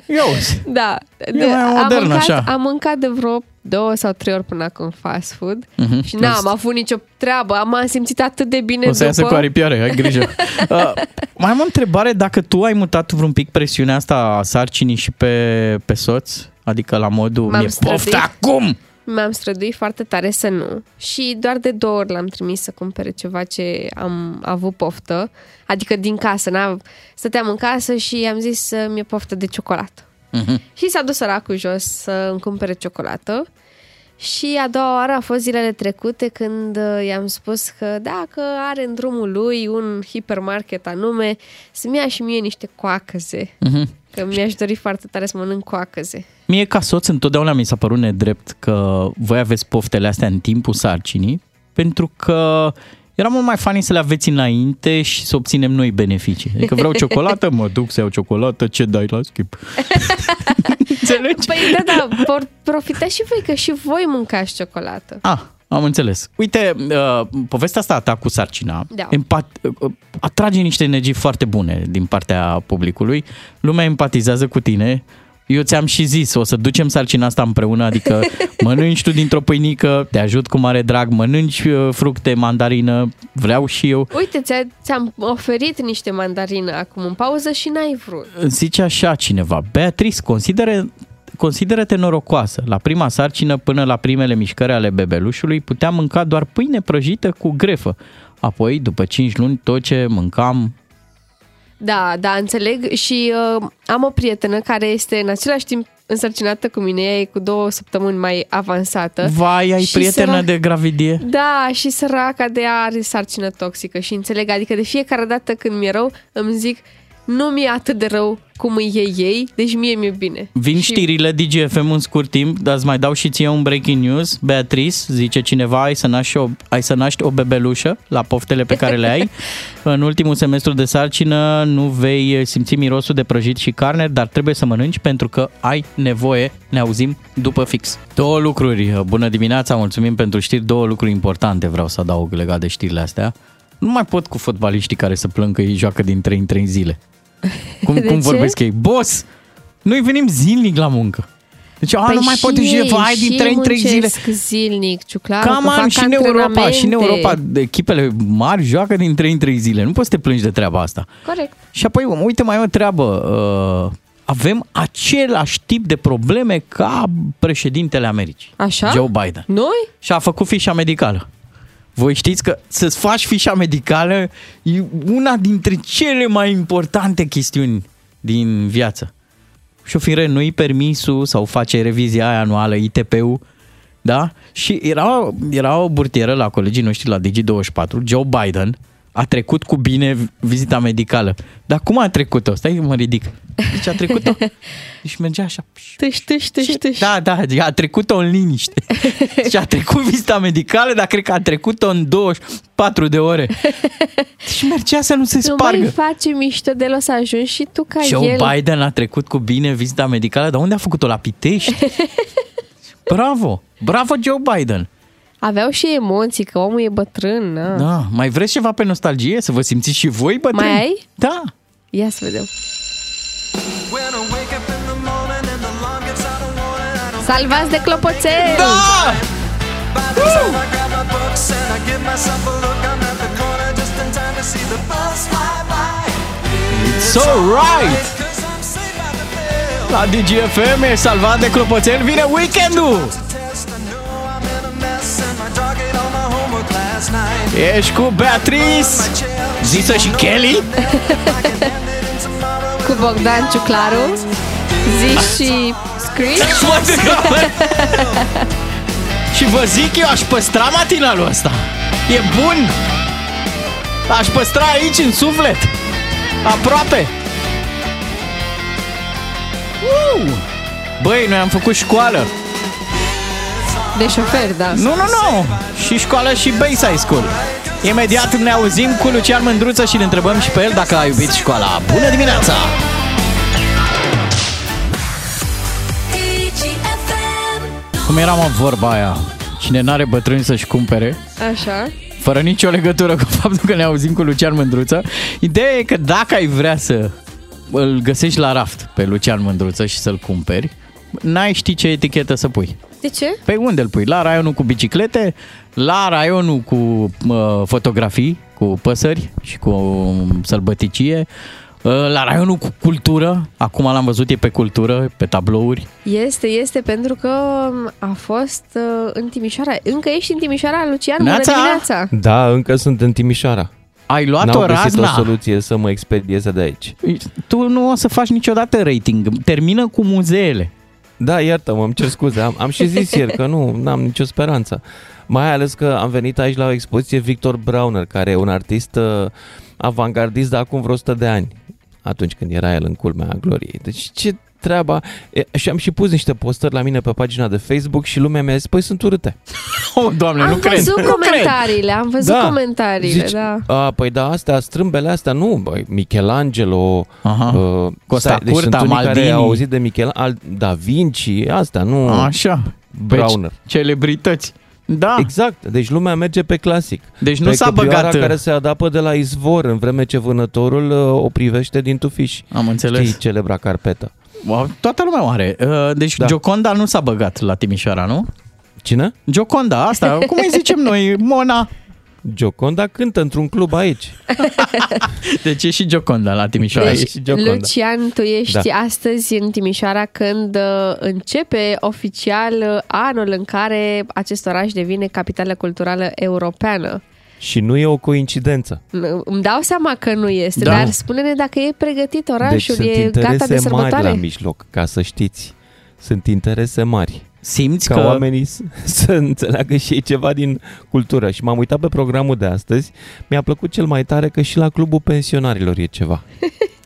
Eu. (laughs) Da. E mai am, modern, mâncat, așa. am mâncat de vreo două sau trei ori până acum fast food Mhm. și n-am avut nicio treabă. Am simțit atât de bine O să iasă după. cu aripioare, ai grijă. (laughs) uh, mai am o întrebare, dacă tu ai mutat vreun pic presiunea asta a sarcinii și pe, pe soț? Adică la modul, M-am mi-e străduit. poftă acum! Mi-am străduit foarte tare să nu. Și doar de două ori l-am trimis să cumpere ceva ce am avut poftă. Adică din casă. N-am... Stăteam în casă și i-am zis să mi-e poftă de ciocolată. Mhm. Și s-a dus săracul jos să îmi cumpere ciocolată. Și a doua oară a fost zilele trecute când uh, i-am spus că dacă are în drumul lui un hipermarket anume, să-mi ia și mie niște coacăze. Mhm. Că mi-aș dori foarte tare să mănânc coacăze. Mie ca soț întotdeauna mi s-a părut nedrept că voi aveți poftele astea în timpul sarcinii, pentru că era mult mai funny să le aveți înainte și să obținem noi beneficii. Adică vreau (laughs) ciocolată, mă duc să iau ciocolată, ce dai la schimb? (laughs) Înțelegi? Păi da, da, por- profitați și voi, că și voi mâncați ciocolată. Ah, am înțeles. Uite, uh, povestea asta a ta cu sarcina Da. empat- uh, atrage niște energii foarte bune din partea publicului. Lumea empatizează cu tine. Eu ți-am și zis, o să ducem sarcina asta împreună, adică (laughs) mănânci tu dintr-o pâinică, te ajut cu mare drag, mănânci uh, fructe, mandarină, vreau și eu. Uite, ți-a, ți-am oferit niște mandarină acum în pauză și n-ai vrut. Zice așa cineva, Beatrice, consideră, consideră-te norocoasă. La prima sarcină până la primele mișcări ale bebelușului puteam mânca doar pâine prăjită cu grefă. Apoi, după 5 luni, tot ce mâncam Da, da, înțeleg și uh, am o prietenă care este în același timp însărcinată cu mine, ea e cu două săptămâni mai avansată. Vai, ai Și prietenă săra- de gravidie? Da, și săraca de ea are sarcină toxică și înțeleg, adică de fiecare dată când mi-e rău, îmi zic, nu mi-e atât de rău cum îi e ei, deci mie mi-e bine. Vin și... știrile DGFM în scurt timp, dar îți mai dau și ție un breaking news. Beatrice, zice cineva, ai să naști o, ai să naști o bebelușă la poftele pe care le ai. (laughs) în ultimul semestru de sarcină nu vei simți mirosul de prăjit și carne, dar trebuie să mănânci pentru că ai nevoie. Ne auzim după fix. Două lucruri. Bună dimineața, mulțumim pentru știri. Două lucruri importante vreau să adaug legat de știrile astea. Nu mai pot cu fotbaliștii care să plâng că ei joacă din 3 în 3 zile. Cum, De cum ce? vorbesc ei? Boss, noi venim zilnic la muncă. Deci, a, nu mai pot Păi și și ei, vai din și 3 în 3 zile. muncesc zilnic, ciuclaru, Cam că an fac și în Europa, și în antrenamente. Europa de echipele mari joacă din 3 în 3 zile. Nu poți să te plângi de treaba asta. Corect. Și apoi, uite, mai e o treabă. Uh, avem același tip de probleme ca președintele Americii. Așa? Joe Biden. Noi? Și a făcut fișa medicală. Voi știți că să-ți faci fișa medicală e una dintre cele mai importante chestiuni din viață. Și o fi renui permisul sau face revizia aia anuală, ITP-ul, da? Și era, era o burtieră la colegii noștri la Digi24, Joe Biden, a trecut cu bine vizita medicală. Dar cum a trecut-o? Stai că mă ridic. Deci a trecut-o și mergea așa. Tâș, tâș, tâș, tâș. Da, da, a trecut-o în liniște. Și a trecut vizita medicală, dar cred că a trecut-o în 24 de ore. Și mergea să nu se Nu spargă. mai face mișto de el o să ajungi și tu ca Joe el. Biden a trecut cu bine vizita medicală, dar unde a făcut-o? La Pitești? (laughs) Bravo! Bravo, Joe Biden! Aveau și emoții, că omul e bătrân. Na. Da, mai vreți ceva pe nostalgie? Să vă simțiți și voi bătrâni? Mai ai? Da! Ia să vedem. Salvați de clopoțel! Da! So right! La DGFM e salvat de clopoțel, vine weekendul! Ești cu Beatrice, Zisă și Kelly? Cu Bogdan Ciuclaru, Zi și Screech. Mă degrabă. Și vă zic, eu aș păstra matinalul ăsta. E bun. Aș păstra aici, în suflet. Aproape. Uh! Băi, noi am făcut școală. De șofer, da. Nu, nu, nu. Și școală și Bayside School. Imediat ne auzim cu Lucian Mândruță și îl întrebăm și pe el dacă a iubit școala. Bună dimineața! Cum era mă vorba aia? Cine n-are bătrâni să-și cumpere, Așa. fără nicio legătură cu (laughs) faptul că ne auzim cu Lucian Mândruță. Ideea e că dacă ai vrea să îl găsești la raft pe Lucian Mândruță și să-l cumperi, n-ai ști ce etichetă să pui. De ce? Pe unde îl pui? La raionul cu biciclete, la raionul cu uh, fotografii, cu păsări și cu um, sălbăticie, uh, la raionul cu cultură, acum l-am văzut, e pe cultură, pe tablouri. Este, este, pentru că a fost uh, în Timișoara. Încă ești în Timișoara, Lucian? Bună Neața! dimineața! Da, încă sunt în Timișoara. Ai luat N-au o găsit razna. o soluție să mă expedieze de aici. Tu nu o să faci niciodată rating, termină cu muzeele. Da, iartă-mă, îmi cer scuze. Am, am și zis ieri că nu am nicio speranță. Mai ales că am venit aici la o expoziție Victor Brauner, care e un artist uh, avangardist de acum vreo 100 de ani, atunci când era el în culmea gloriei. Deci ce treaba... E, și am și pus niște postări la mine pe pagina de Facebook și lumea mi-a zis, păi sunt urâte. (laughs) Oh, doamne, am nu cred. văzut Nu cred. comentariile, am văzut Da. comentariile, Zici, da. A, păi da, astea, strâmbele astea, nu, băi, Michelangelo, Aha. uh, Costa stai, deci Curta, sunt unii care Maldini. au auzit de Michelangelo, Da Vinci, astea, nu Așa. Brauner. Deci, celebrități. Da. Exact, deci lumea merge pe clasic. Deci nu pe s-a căprioara băgat- care se adapă de la izvor, în vreme ce vânătorul uh, o privește din tufiș. Am înțeles. Știi, celebra carpetă. Wow, Toată lumea o are. Uh, Deci da. Gioconda nu s-a băgat la Timișoara, nu? Cine? Gioconda, asta, (laughs) cum îi zicem noi? Mona. Gioconda cântă într-un club aici. (laughs) Deci e și Gioconda la Timișoara. Deci, E și Gioconda. Lucian, tu ești Da. astăzi în Timișoara când uh, începe oficial uh, anul în care acest oraș devine capitală culturală europeană. Și nu e o coincidență. N- Îmi dau seama că nu este, Da. dar spune-ne dacă e pregătit Deci orașul, sunt e gata de interese mari sărbătoare. la mijloc, ca să știți. Sunt interese mari. Simți ca că- oamenii să, (laughs) să înțeleagă și ei ceva din cultură. Și m-am uitat pe programul de astăzi. Mi-a plăcut cel mai tare că și la clubul pensionarilor e ceva.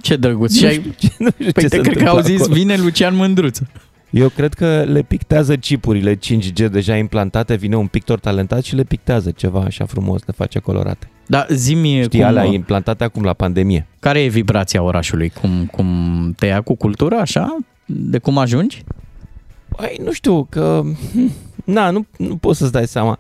Ce drăguț. Și Nu ai... știu ce- nu știu Păi ce te se cred că au întâmplă zis, acolo. vine Lucian Mândruță. Eu cred că le pictează chipurile 5G deja implantate, vine un pictor talentat și le pictează ceva așa frumos, le face colorate. Da, zi-mi Știi, cum, alea implantate acum la pandemie. care e vibrația orașului? Cum, cum te ia cu cultura, așa? De cum ajungi? Păi, nu știu, că... hm, Na, nu, nu poți să-ți dai seama.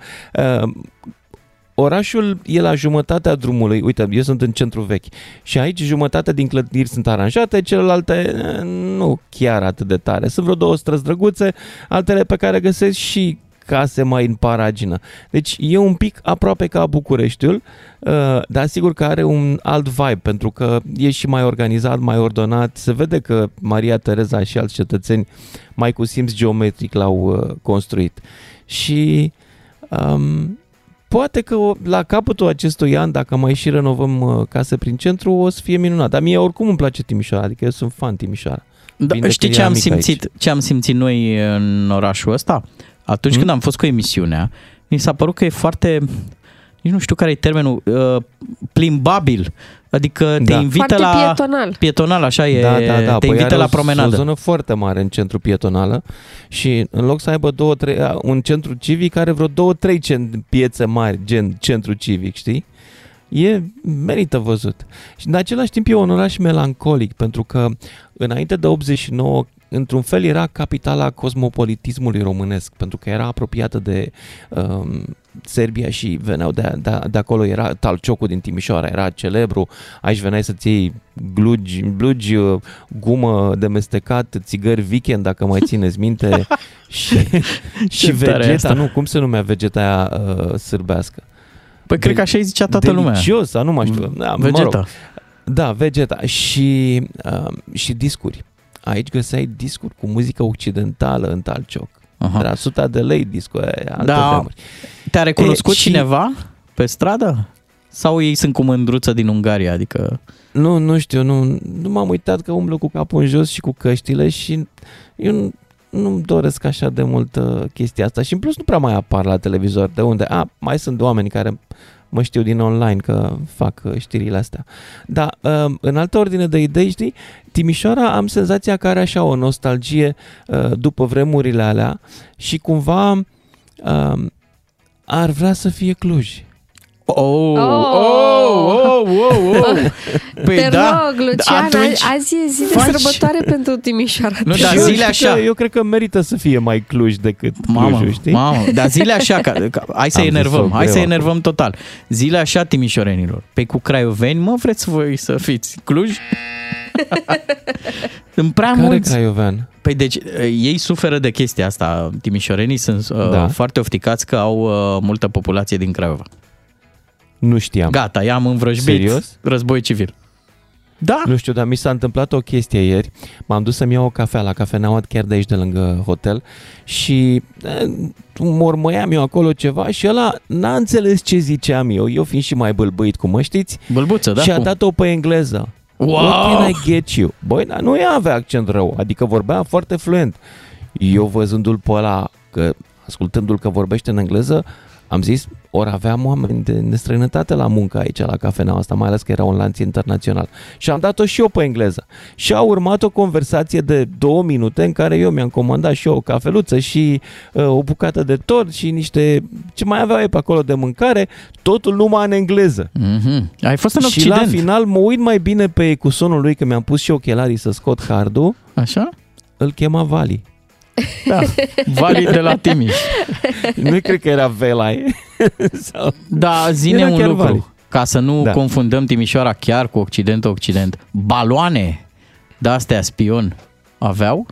Uh, orașul e la jumătatea drumului. Uite, eu sunt în centru vechi și aici jumătate din clădiri sunt aranjate, celelalte eh, nu chiar atât de tare. Sunt vreo două străzi drăguțe, altele pe care găsesc și case mai în paragină. Deci e un pic aproape ca Bucureștiul, uh, dar sigur că are un alt vibe, pentru că e și mai organizat, mai ordonat. Se vede că Maria Tereza și alți cetățeni mai cu simț geometric l-au uh, construit. Și um, poate că o- la capătul acestui an, dacă mai și renovăm uh, case prin centru, o să fie minunat. Dar mie oricum îmi place Timișoara, adică eu sunt fan Timișoara. Da, Bine știi că ce eram am mic simțit, aici. ce am simțit noi în orașul ăsta? Atunci Mm? când am fost cu emisiunea, mi s-a părut că e foarte, nici nu știu care e termenul, uh, plimbabil. Adică te Da. invită Foarte la... pietonal. Pietonal, așa e, Da, da, da. te Păi invită are la o, promenadă. o zonă foarte mare în centru pietonală și în loc să aibă două, trei, un centru civic are vreo două, trei cen, piețe mari, gen centru civic, știi? E merită văzut. Și în același timp e un oraș melancolic, pentru că înainte de 89 într-un fel era capitala cosmopolitismului românesc, pentru că era apropiată de um, Serbia și veneau de, de, de acolo, era Talciocul din Timișoara, era celebru, aici veneai să-ți iei glugi, blugi, uh, gumă de mestecat, țigări weekend, dacă mai țineți minte, și, (laughs) și Ce tare vegeta, asta. nu, cum se numea vegeta aia uh, sârbească? Păi cred că așa îi zicea toată lumea. Delicios, sau nu mai știu. Da, mă Vegeta. rog. Da, Vegeta. Și, uh, și discuri. Aici găseai discuri cu muzică occidentală în Talcioc. Aha. Era 100 de lei discul aia, alte Da. vremuri. Te-a recunoscut E, și- cineva pe stradă? Sau ei sunt cu mândruță din Ungaria? Adică... Nu, nu știu, nu, nu m-am uitat că umblă cu capul în jos și cu căștile și eu nu, nu-mi doresc așa de mult uh, chestia asta și în plus nu prea mai apar la televizor de unde, a, mai sunt oameni care mă știu din online că fac uh, știrile astea. Dar uh, în altă ordine de idei, știi, Timișoara am senzația că are așa o nostalgie uh, după vremurile alea și cumva uh, ar vrea să fie Cluj. Oh, Oh! oh, oh, oh. Păi Te da, rog, Lucian, atunci azi e zi de faci- sărbătoare pentru Timișoara. Nu, Te dar rog. zile știi așa. Că, eu cred că merită să fie mai Cluj decât Mamă, Clujul, știi? mamă, dar zile așa, ca, ca, hai să Am enervăm, zis-o hai să greu enervăm total. Zile așa timișorenilor. Pe cu craioveni, mă, vreți voi să fiți Cluj? (laughs) În prea Care mulți. craiovean? Păi deci ei suferă de chestia asta. Timișorenii sunt uh, Da. foarte ofticați că au uh, multă populație din Craiova. Nu știam. Gata, i-am învrăjbit. Serios? Război civil. Da. Nu știu, dar mi s-a întâmplat o chestie ieri. M-am dus să-mi iau o cafea la cafeneaua chiar de aici, de lângă hotel și eh, mormăiam eu acolo ceva și ăla n-a înțeles ce ziceam eu, eu fiind și mai bâlbâit, cum mă știți, Bălbuță, da? și a cum? dat-o pe engleză. Wow! What can I get you? Băi, dar nu ea avea accent rău, adică vorbea foarte fluent. Eu văzându-l pe ăla, că, ascultându-l că vorbește în engleză, am zis, ori aveam oameni de, de străinătate la muncă aici, la cafeneaua asta, mai ales că era un lanț internațional. Și am dat-o și eu pe engleză. Și a urmat o conversație de două minute în care eu mi-am comandat și eu o cafeluță și uh, o bucată de tort și niște... Ce mai aveau ei pe acolo de mâncare, totul numai în engleză. Mm-hmm. Ai fost în Și la Occident. final mă uit mai bine pe ecusonul lui, că mi-am pus și ochelarii să scot cardul. Așa? Îl chema Vali. Da. Vali de la Timiș. nu cred că era Velai. (laughs) Sau... Da, zine Era un chiar lucru. Vali. Ca să nu Da. confundăm Timișoara chiar cu Occident-Occident. Baloane de astea spion. Aveau?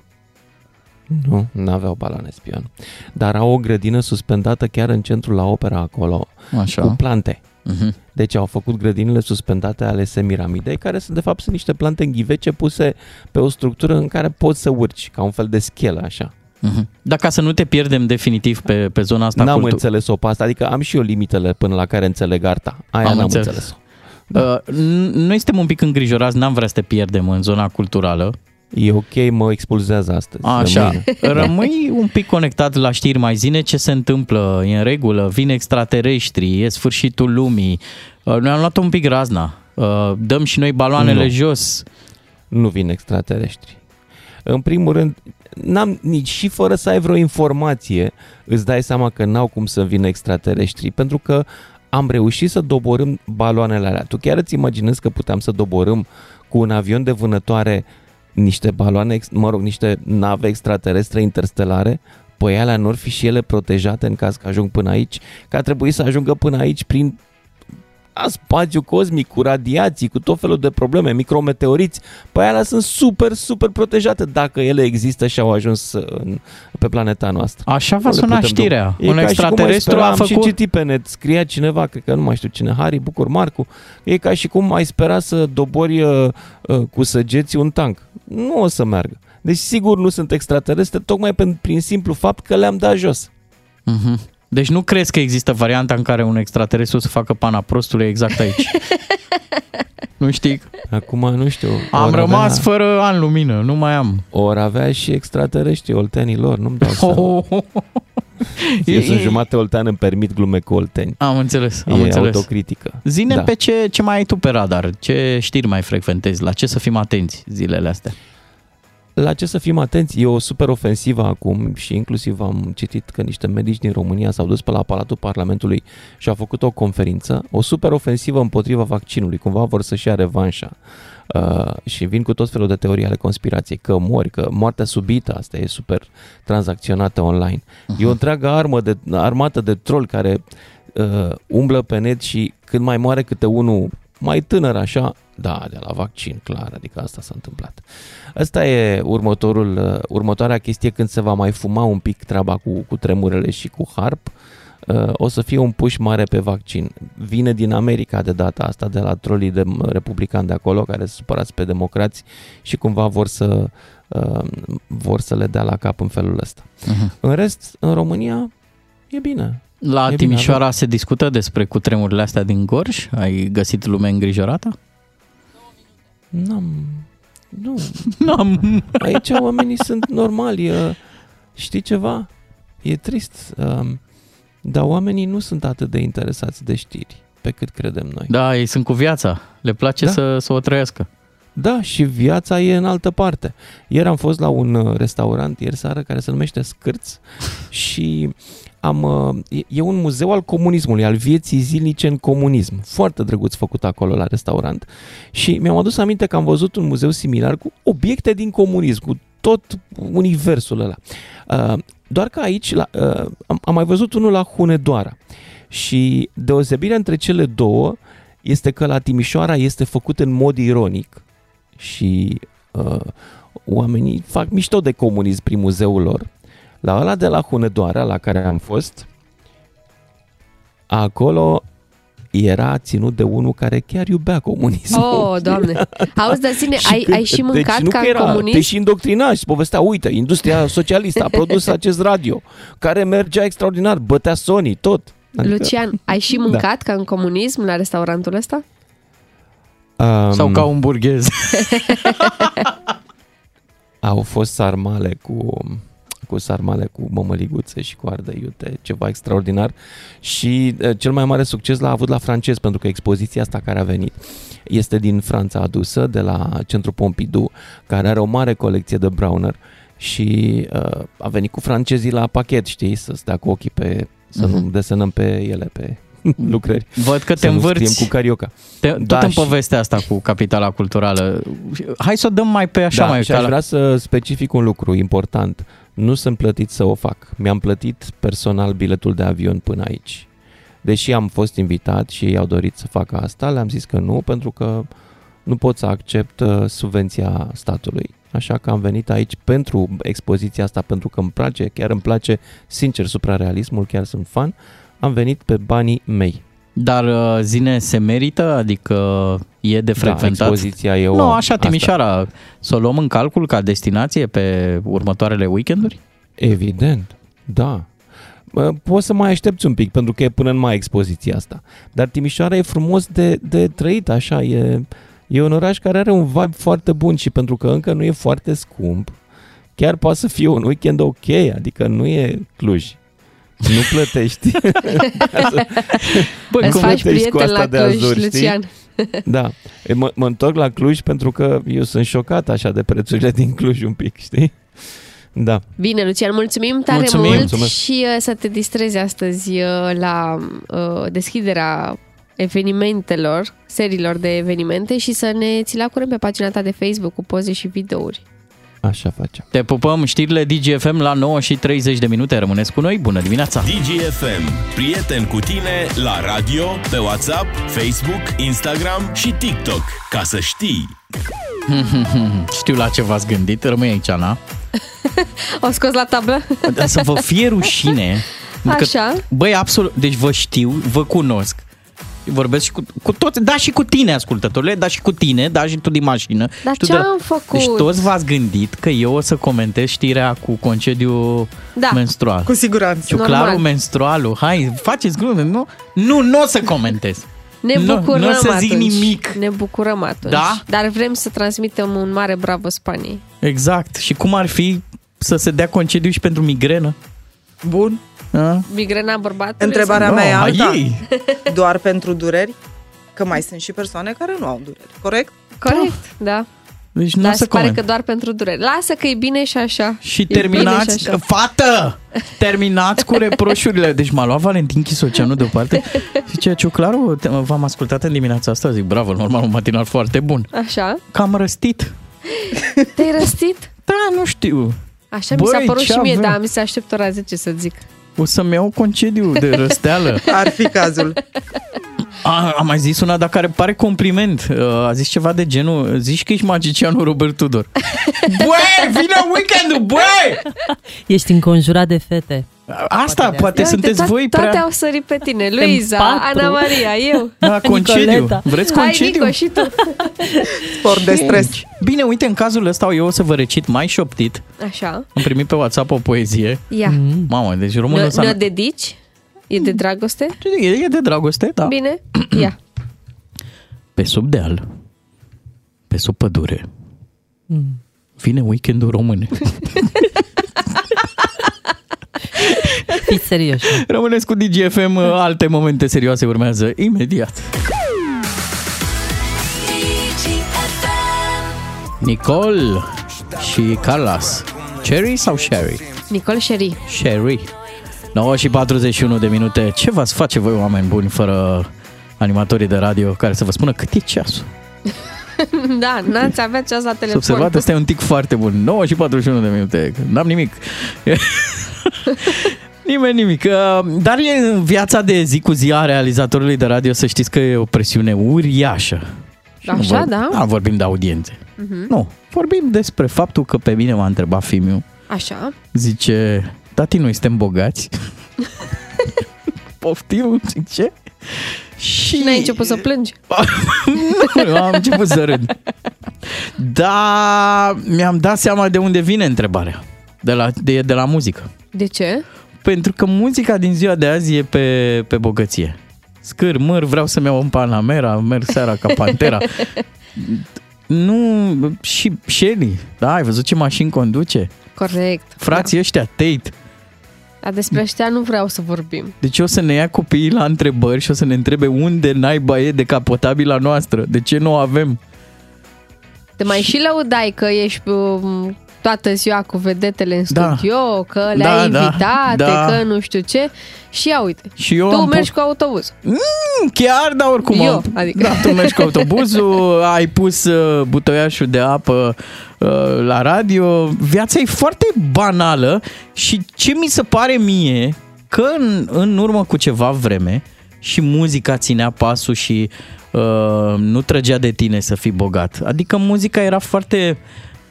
Nu, nu aveau baloane spion. Dar au o grădină suspendată chiar în centrul la opera acolo, Așa. cu plante. Mhm. Deci au făcut grădinile suspendate ale Semiramidei, care sunt de fapt sunt niște plante înghivece puse pe o structură în care poți să urci, ca un fel de schelă așa. Mhm. Dar ca să nu te pierdem definitiv pe, pe zona asta N-am cultu- înțeles-o pe asta, adică am și eu limitele până la care înțeleg arta. Aia Am n-am înțeles. înțeles-o. Da. Noi suntem un pic îngrijorați, n-am vrea să te pierdem în zona culturală. E ok, mă expulzează astăzi. Așa, Rămâi. (laughs) rămâi un pic conectat la știri, mai zine ce se întâmplă, e în regulă, vin extraterestri, e sfârșitul lumii. Uh, Noi am luat un pic razna, Uh, dăm și noi baloanele Nu. jos. Nu vin extraterestri. În primul rând, n-am nici și fără să ai vreo informație, îți dai seama că n-au cum să vină extraterestri, pentru că am reușit să doborâm baloanele alea. Tu chiar îți imaginezi că puteam să doborâm cu un avion de vânătoare niște baloane, ex- mă rog, niște nave extraterestre interstelare? Păi alea nu ar fi și ele protejate în caz că ajung până aici? Că a trebuit să ajungă până aici prin a, spațiu cosmic, cu radiații, cu tot felul de probleme, micrometeoriți, păi alea sunt super, super protejate dacă ele există și au ajuns în, pe planeta noastră. Așa va Nu le suna putem știrea. dom- E Un ca și cum ai extraterestru spera, a am făcut- și citit pe net, scria cineva, cred că nu mai știu cine, Harry Bucur Marcu, e ca și cum ai spera să dobori uh, uh, cu săgeți un tank. Nu o să meargă. Deci sigur nu sunt extraterestre, tocmai prin, prin simplu fapt că le-am dat jos. Mhm. Deci nu crezi că există varianta în care un extraterestru să facă pana prostului exact aici? (laughs) nu știi? Acum nu știu. Am ori rămas fără an lumină, nu mai am. Ori avea și extraterestri oltenilor, nu-mi dau seama. (laughs) Eu E- sunt e- jumate oltean, îmi permit glume cu olteni. Am înțeles, am e înțeles. autocritică. Zine Da. pe ce, ce mai ai tu pe radar, ce știri mai frecventezi, la ce să fim atenți zilele astea. La ce să fim atenți, e o super ofensivă acum și inclusiv am citit că niște medici din România s-au dus pe la Palatul Parlamentului și au făcut o conferință, o super ofensivă împotriva vaccinului, cumva vor să-și ia revanșa. Uh, și vin cu tot felul de teorii ale conspirației, că mori, că moartea subită, asta e super tranzacționată online. Uh-huh. E o întreagă armă de, armată de troll care uh, umblă pe net și când mai moare câte unul mai tânăr așa, da, de la vaccin, clar, adică asta s-a întâmplat. Asta e următorul, uh, următoarea chestie când se va mai fuma un pic treaba cu, cu tremurele și cu harp, uh, o să fie un push mare pe vaccin. Vine din America de data asta, de la trolii de republicani de acolo, care se supărați pe democrați și cumva vor să, uh, vor să le dea la cap în felul ăsta. Uh-huh. În rest, în România, e bine. La E bine, Timișoara se discută despre cutremurile astea din Gorj? Ai găsit lume îngrijorată? N-am... Nu. (laughs) N-am. Aici oamenii sunt normali. uh, Știi ceva? E trist. um, Dar oamenii nu sunt atât de interesați de știri pe cât credem noi. Da, ei sunt cu viața. Le place Da. să, să o trăiască. Da, și viața e în altă parte. Ieri am fost la un uh, restaurant, ieri seară, care se numește Scârț (laughs) și am, uh, e- e un muzeu al comunismului, al vieții zilnice în comunism. Foarte drăguț făcut acolo la restaurant. Și mi-am adus aminte că am văzut un muzeu similar cu obiecte din comunism, cu tot universul ăla. Uh, Doar că aici la, uh, am, am mai văzut unul la Hunedoara. Și deosebirea între cele două este că la Timișoara este făcut în mod ironic și uh, oamenii fac mișto de comunism prin muzeul lor. La ăla de la Hunedoara, la care am fost, acolo era ținut de unul care chiar iubea comunismul. Oh, (laughs) doamne. Auzi, dar ține, ai, când- ai și mâncat deci nu ca că în era, comunist? Te și indoctrina și povestea, uite, industria (laughs) socialistă a produs acest radio, care mergea extraordinar, bătea Sony, tot. Lucian, ai și mâncat ca în comunism la restaurantul ăsta? Um, Sau ca un burghez. (laughs) Au fost sarmale cu cu sarmale, cu mămăliguțe și cu ardei iute, ceva extraordinar. Și uh, cel mai mare succes l-a avut la francez, pentru că expoziția asta care a venit este din Franța adusă, de la Centrul Pompidou, care are o mare colecție de Browner și uh, a venit cu francezii la pachet, știi, să stea cu ochii pe, să uh-huh. nu desenăm pe ele, pe (laughs) lucrări. Văd că Să te nu învârți. scriem cu carioca. Te, tot Da, în și- povestea asta cu capitala culturală. Hai să o dăm mai pe așa da, mai și ca aș la- vrea să specific un lucru important. Nu sunt plătit să o fac. Mi-am plătit personal biletul de avion până aici. Deși am fost invitat și ei au dorit să facă asta, le-am zis că nu, pentru că nu pot să accept uh, subvenția statului. așa că am venit aici pentru expoziția asta, pentru că îmi place, chiar îmi place, sincer, suprarealismul, chiar sunt fan. Am venit pe banii mei. Dar uh, zine, se merită? Adică e de frecventat? Da, expoziția e o... Nu, așa, asta. Timișoara, să o luăm în calcul ca destinație pe următoarele weekenduri? Evident, da. Bă, Poți să mai aștepți un pic, pentru că e până în mai expoziția asta. Dar Timișoara e frumos de, de trăit, așa, e, e un oraș care are un vibe foarte bun și pentru că încă nu e foarte scump, chiar poate să fie un weekend ok, adică nu e Cluj. Nu plătești. (laughs) Bă, Îți nu faci plătești cu prieten asta la de Cluj, azur, Lucian. știi? (laughs) Da. E, Mă, mă întorc la Cluj pentru că eu sunt șocat așa de prețurile din Cluj un pic, știi? Da. Bine, Lucian, mulțumim tare Mulțumim. mult Mulțumesc. și uh, să te distrezi astăzi uh, la uh, deschiderea evenimentelor, seriilor de evenimente și să ne ți la curent pe pagina ta de Facebook cu poze și videouri. Așa facem. Te pupăm știrile DGFM la 9 și 30 de minute. Rămâneți cu noi. Bună dimineața! DGFM. Prieten cu tine la radio, pe WhatsApp, Facebook, Instagram și TikTok. Ca să știi. (laughs) Știu la ce v-ați gândit. Rămâi aici, Ana. (laughs) O scos la tablă? Dar să vă fie (laughs) rușine. Că, Așa. Băi, absolut. Deci vă știu, vă cunosc. Vorbesc și cu, cu toți, da și cu tine, ascultătorile, da și cu tine, da și tu din mașină. Dar Și tu ce de- am făcut? Deci toți v-ați gândit că eu o să comentez știrea cu concediu Da. menstrual. Cu siguranță. Ciuclarul Normal. menstrualul, hai, faceți glume, nu? Nu, nu o să comentez. Ne Nu- bucurăm nu o să zic atunci. nimic. Ne bucurăm atunci. Da? Dar vrem să transmitem un mare bravo Spaniei. Exact. Și cum ar fi să se dea concediu și pentru migrenă? Bun. A? Migrena bărbatului? Întrebarea sau- mea e a alta. ei. (laughs) Doar pentru dureri? Că mai sunt și persoane care nu au dureri, corect? Corect, da. Deci nu Dar o să se pare coment. că doar pentru durere. Lasă că e bine și așa. Și E terminați, bine și așa. fată, (laughs) terminați cu reproșurile. Deci m-a luat Valentin Chisoceanu deoparte (laughs) și ceea ce claru, te- v-am ascultat în dimineața asta, zic bravo, normal, un matinal foarte bun. Așa? Cam răstit. Te-ai răstit? Da, nu știu. Așa mi s-a Băi, părut ce și mie, avem? da, mi se aștept ora 10 să zic. O să-mi de răsteală. Ar fi cazul. A, am mai zis una, dar care pare compliment. Uh, A zis ceva de genul, zici că ești magicianul Robert Tudor. (laughs) Băi, vine weekendul, băi! Ești înconjurat de fete. Asta, poate Ia uite, sunteți to- voi Toate prea... au sărit pe tine. Luiza, patru. Ana Maria, eu. (laughs) Da, concediu. Nicoleta. Vreți Hai, concediu? Nico, și tu. (laughs) Spor de stres. Bine, uite, în cazul ăsta eu o să vă recit mai șoptit. Așa. Am primit pe WhatsApp o poezie. Ia. Mamă, deci românul Ne, ăsta... ne dedici? E de dragoste? E, e de dragoste, da. Bine? (clears throat) Ia. Pe sub deal, pe sub pădure, vine weekendul român. Fiți serioși. Rămâneți cu DGFM, alte momente serioase urmează imediat. Nicole și Carlos. Cherry sau Sherry? Nicole Sherry. Sherry. 9 și 41 de minute. Ce v-ați face voi, oameni buni, fără animatorii de radio care să vă spună cât e ceasul? (laughs) da, n-ați avea ceas la Să telefon. observat, ăsta e un tic foarte bun. 9 și 41 de minute. N-am nimic. (laughs) Nimeni nimic. Uh, Dar e în viața de zi cu zi a realizatorului de radio să știți că e o presiune uriașă. Și nu Așa, vor- da? Da, vorbim de audiențe. Mhm. Nu, vorbim despre faptul că pe mine m-a întrebat Fimiu. Așa. Zice, tati, noi suntem bogați? Poftim, zic ce? Și N-ai început să plângi? (laughs) nu, am început să râd. Da, mi-am dat seama de unde vine întrebarea. De la, de, de la muzică. De ce? Pentru că muzica din ziua de azi e pe, pe bogăție. Scâr, măr, vreau să-mi iau un Panamera, merg seara ca Pantera. nu, și Shelly, da, ai văzut ce mașini conduce? Corect. Frații ăștia, Tate. Dar despre ăștia nu vreau să vorbim. Deci o să ne ia copiii la întrebări și o să ne întrebe unde naiba e decapotabila noastră, de ce nu o avem. Te mai și lăudai că ești um, toată ziua cu vedetele în Da. studio, că Da, le-ai da, invitate, da. că nu știu ce. Și ia uite, Și eu tu am mergi pu- cu autobuz. Mm, chiar, dar oricum. Eu, am- adică. Da, tu mergi cu autobuzul, (laughs) ai pus uh, butoiașul de apă uh, la radio. Viața e foarte banală și ce mi se pare mie că în, în urmă cu ceva vreme și muzica ținea pasul și uh, nu trăgea de tine să fii bogat. Adică muzica era foarte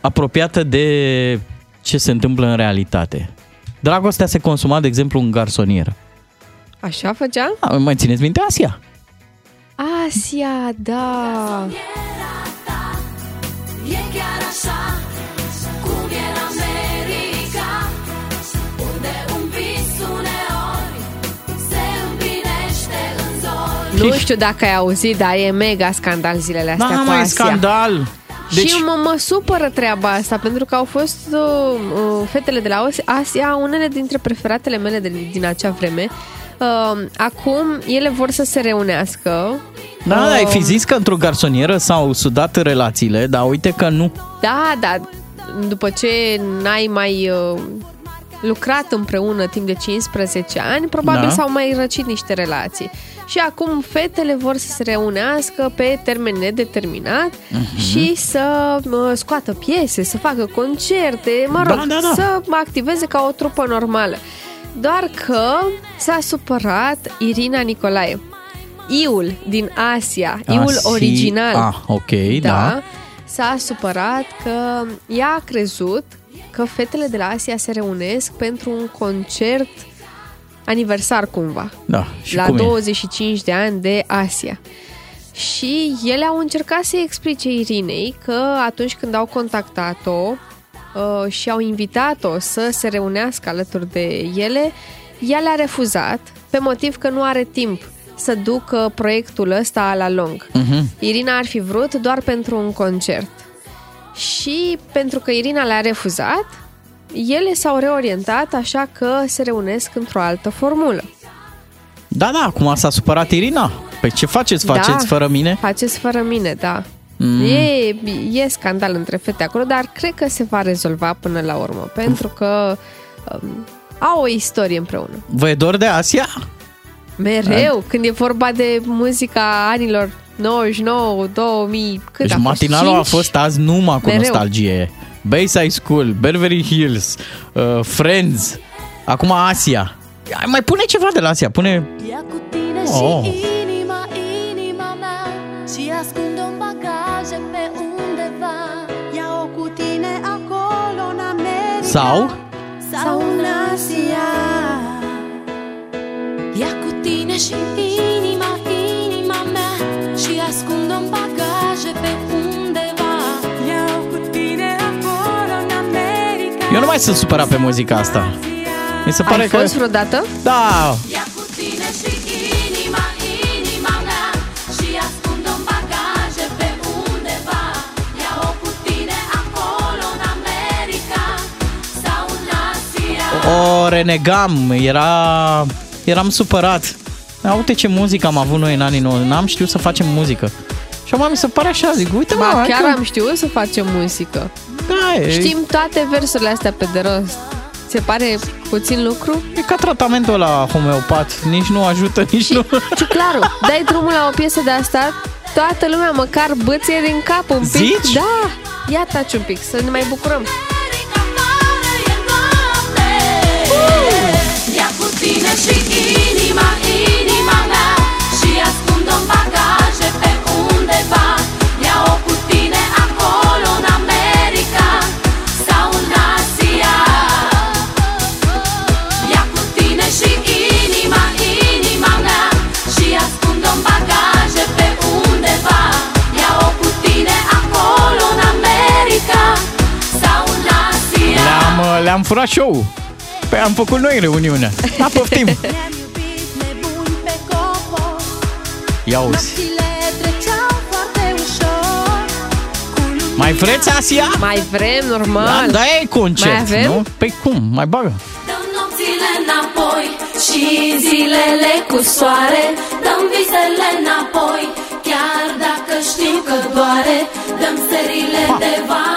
apropiată de ce se întâmplă în realitate. Dragostea se consuma, de exemplu, în garsonieră. Așa făcea? A, mai țineți minte Asia? Asia, da. E chiar așa cum e în America Unde un vis uneori se împlinește în zori Nu știu dacă ai auzit, dar e mega scandal zilele astea Da, cu mai Asia. scandal! Deci... Și mă, mă supără treaba asta, pentru că au fost uh, uh, fetele de la Asia unele dintre preferatele mele de, din acea vreme. Uh, acum ele vor să se reunească. Da, Uh, ai fi zis că într-o garsonieră s-au sudat relațiile, dar uite că nu. Da, da, după ce n-ai mai uh, lucrat împreună timp de 15 ani, probabil Da. s-au mai răcit niște relații. Și acum fetele vor să se reunească pe termen nedeterminat Mhm. și să uh, scoată piese, să facă concerte, mă Da, rog, da, da. să activeze ca o trupă normală. Doar că s-a supărat Irina Nicolae. Iul din Asia, iul Asi- original. Ah, ok, da. S-a supărat că ea a crezut că fetele de la Asia se reunesc pentru un concert aniversar cumva, Da, și la cum 25 de ani de Asia. Și ele au încercat să-i explice Irinei că atunci când au contactat-o uh, și au invitat-o să se reunească alături de ele, ea le-a refuzat pe motiv că nu are timp să ducă proiectul ăsta la lung. e. Mhm. Irina ar fi vrut doar pentru un concert. Și pentru că Irina le-a refuzat, ele s-au reorientat așa că se reunesc într-o altă formulă. Da, da, acum s-a supărat Irina. Păi ce faceți? Faceți da, fără mine? Faceți fără mine, da. Mm. E, e scandal între fete acolo, dar cred că se va rezolva până la urmă, pentru că um, au o istorie împreună. Vă e dor de Asia? Mereu, când e vorba de muzica anilor 99, 2000, cât Deci a fost? matinalul a 5? fost azi numai cu Mereu. nostalgie. Bayside School, Beverly Hills, uh, Friends, acum Asia. Hai, Mai pune ceva de la Asia, pune... Ia cu tine Oh. și inima, inima mea Și ascunde un bagaje pe undeva Ia-o cu tine acolo în America Sau? Sau în Asia Ia cu tine și inima, inima mea Și ascunde un bagaje Eu nu mai sunt supărat pe muzica asta. Mi se pare Ai că... fost vreodată? Da, Ia cu tine și inima, inima mea Și ascund un bagaje pe undeva Ia-o cu tine acolo în America Sau în Asia o renegam, era... Eram supărat. Ia Uite ce muzică am avut noi în anii 90. N-am știut să facem muzică. Și acum mi se pare așa, zic, uite mă, Ba, hai chiar că- am știut să facem muzică. Da, e, Știm toate versurile astea pe de rost. Se pare puțin lucru? e ca tratamentul la homeopat. Nici nu ajută, nici nu... Ciuclaru, dai drumul la o piesă de asta, toată lumea măcar băție din cap un pic. Zici? Da! Ia taci un pic, să ne mai bucurăm. Ia cu tine și inima, inima uh, le-am furat show Păi am făcut noi reuniunea. Da, poftim. Ne-am iubit nebuni pe copor Ia uzi. Nopțile treceau foarte ușor Cu lumini Mai vreți Asia? Mai vrem, normal. Da, da, e concert, Mai avem? nu? Păi cum? Mai bagă. Dăm nopțile înapoi Și zilele cu soare Dăm visele înapoi Chiar dacă știm că doare Dăm serile de vară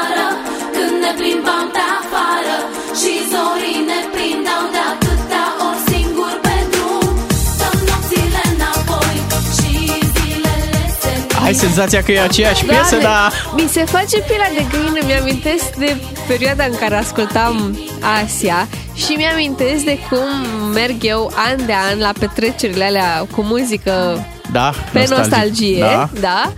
Ai senzația că e aceeași piesă, Doamne, dar... Mi se face pielea de găină, mi-amintesc de perioada în care ascultam Asia și mi-amintesc de cum merg eu an de an la petrecerile alea cu muzică Da, pe nostalgie, Da. da?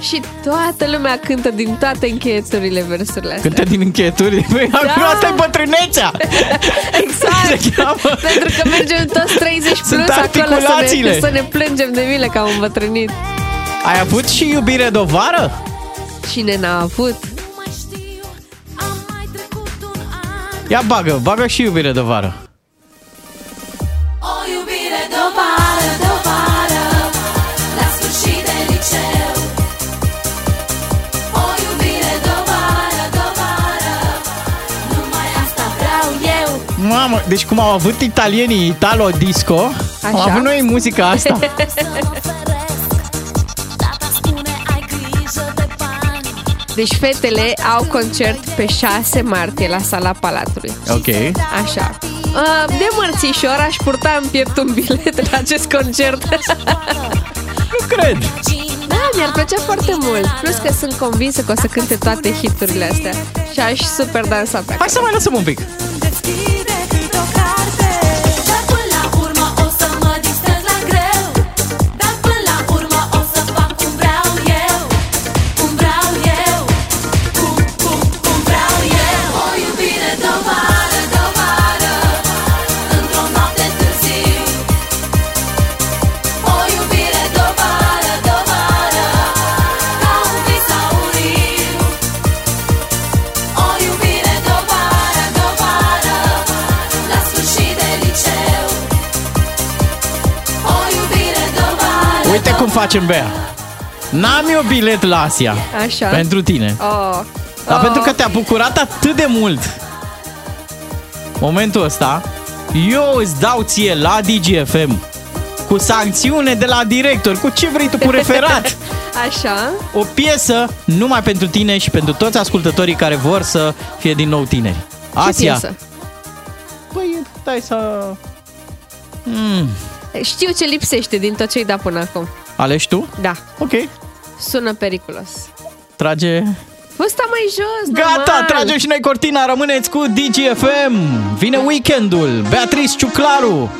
Și toată lumea cântă din toate încheieturile versurile astea. Cântă din încheieturi. Păi, Da. acum asta e bătrânețea. (laughs) Exact. Se cheamă. Pentru că mergem toți 30 Sunt plus acolo să ne, articulațiile. să ne plângem de mile că am îmbătrânit. Ai avut și iubire de vară? Cine n-a avut? Ia bagă, bagă și iubire de vară. O iubire de vară, de vară La sfârșit de liceu O iubire de vară, de vară Numai asta vreau eu Mamă, deci cum au avut italienii Italo Disco, Așa. am avut noi muzica asta. (laughs) Deci fetele au concert pe 6 martie la sala Palatului. ok. Așa. Uh, De mărțișor aș purta în piept un bilet la acest concert. nu cred. Da, mi-ar plăcea foarte mult. Plus că sunt convinsă că o să cânte toate hiturile astea. Și aș super dansa pe acolo. Hai să mai lăsăm un pic. Dar cum facem, Bea. N-am eu bilet la Asia. Așa. Pentru tine. Oh. Dar Oh. pentru că te-a bucurat atât de mult momentul ăsta, eu îți dau ție la DGFM cu sancțiune de la director, cu ce vrei tu, cu referat. (laughs) Așa. O piesă numai pentru tine și pentru toți ascultătorii care vor să fie din nou tineri. Asia. Ce piesă? Păi, stai să... Mm. Știu ce lipsește din tot ce-ai dat până acum. Alegi tu? Da. Ok. Sună periculos. Trage... Fusta mai jos, Gata, normal. tragem și noi cortina, rămâneți cu DGFM. Vine weekendul, Beatrice Ciuclaru.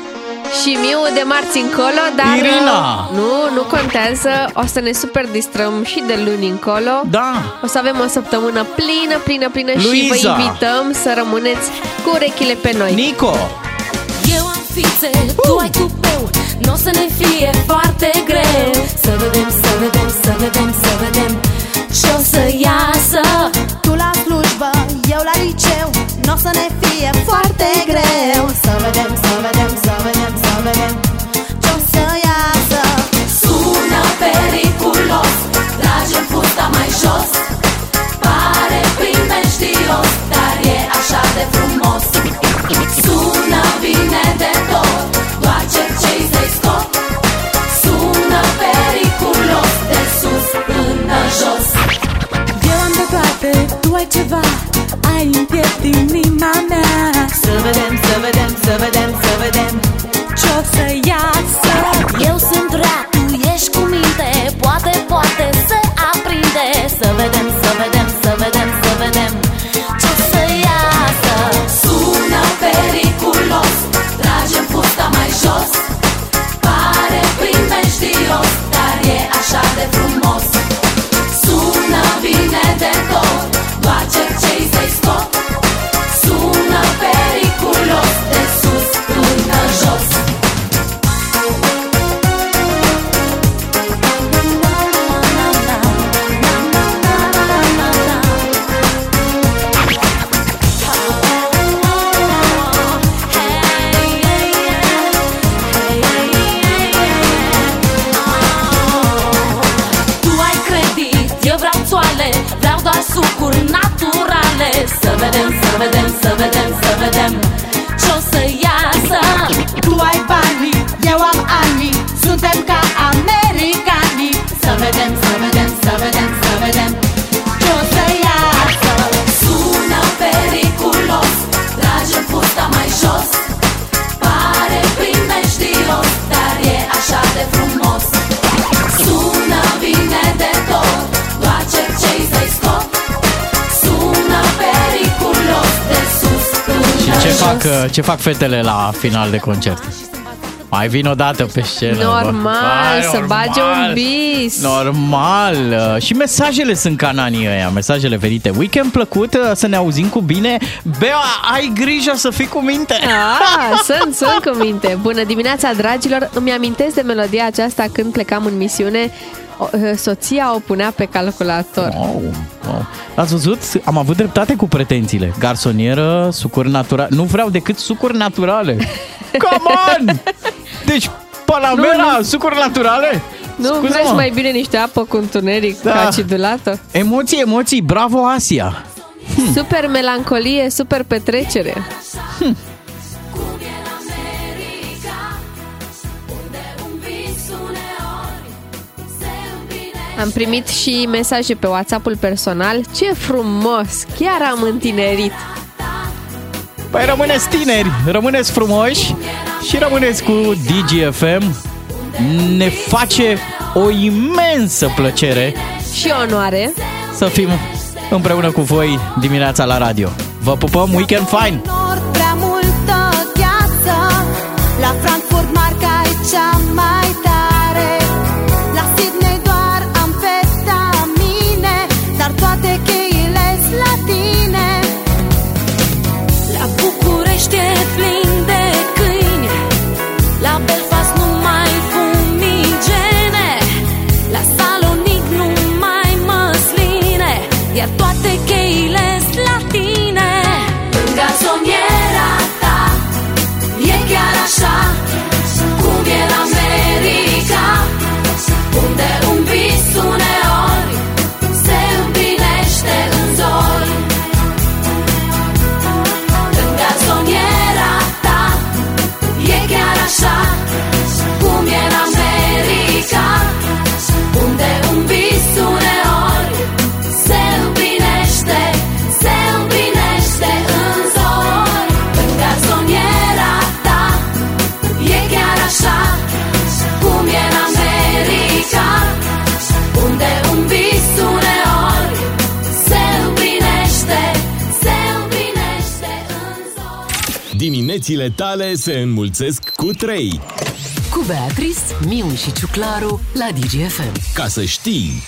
Și Miu de marți încolo, dar... Irina! Nu, nu contează. O să ne super distrăm și de luni încolo. Da. O să avem o săptămână plină, plină, plină și vă Luiza! invităm să rămâneți cu urechile pe noi. Nico! Eu am fițe, tu ai cupeu Nu o să ne fie foarte greu. Să vedem, să vedem, să vedem, să vedem Ce o să iasă. Tu la slujbă, eu la liceu. Nu o să ne fie foarte greu. Să vedem, să vedem, să vedem, să vedem Ce o să iasă. Sună periculos Tragem fusta mai jos. Pare primejdios Dar e așa de frumos jos. Eu am de toate, tu ai ceva Ai în piept inima mea. Să vedem, să vedem, să vedem, să vedem Ce o să iasă. Eu sunt rea, tu ești cu minte Poate, poate se fac, ce fac fetele la final de concert? Mai vin o dată pe scenă. bă. Normal, Hai, să bage un bis. Normal. Uh, Și mesajele sunt cananii ăia, mesajele venite. Weekend plăcut, uh, să ne auzim cu bine. Bea, ai grijă să fii cu minte. Ah, sunt, sunt cu minte. Bună dimineața, dragilor. Îmi amintesc de melodia aceasta când plecam în misiune. O- eh, Soția o punea pe calculator. Wow, wow. Ați văzut? Am avut dreptate cu pretențiile. Garsonieră, sucuri naturale. Nu vreau decât sucuri naturale. (laughs) Come on! Deci, Panamera, Nu, nu. sucuri naturale? Nu Scuză-mă. vreți mai bine niște apă cu întuneric Da. da. acidulată? Emoții, emoții, bravo Asia! Super melancolie, super petrecere. Am primit și mesaje pe WhatsApp-ul personal. Ce frumos! Chiar am întinerit. Păi rămâneți tineri, rămâneți frumoși și rămâneți cu DGFM. Ne face o imensă plăcere Și onoare. să fim împreună cu voi dimineața la radio. Vă pupăm, weekend fine! Diminețile tale se înmulțesc cu 3. Cu Beatrice, Miu și Ciuclaru la DGFM. Ca să știi,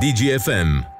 DGFM.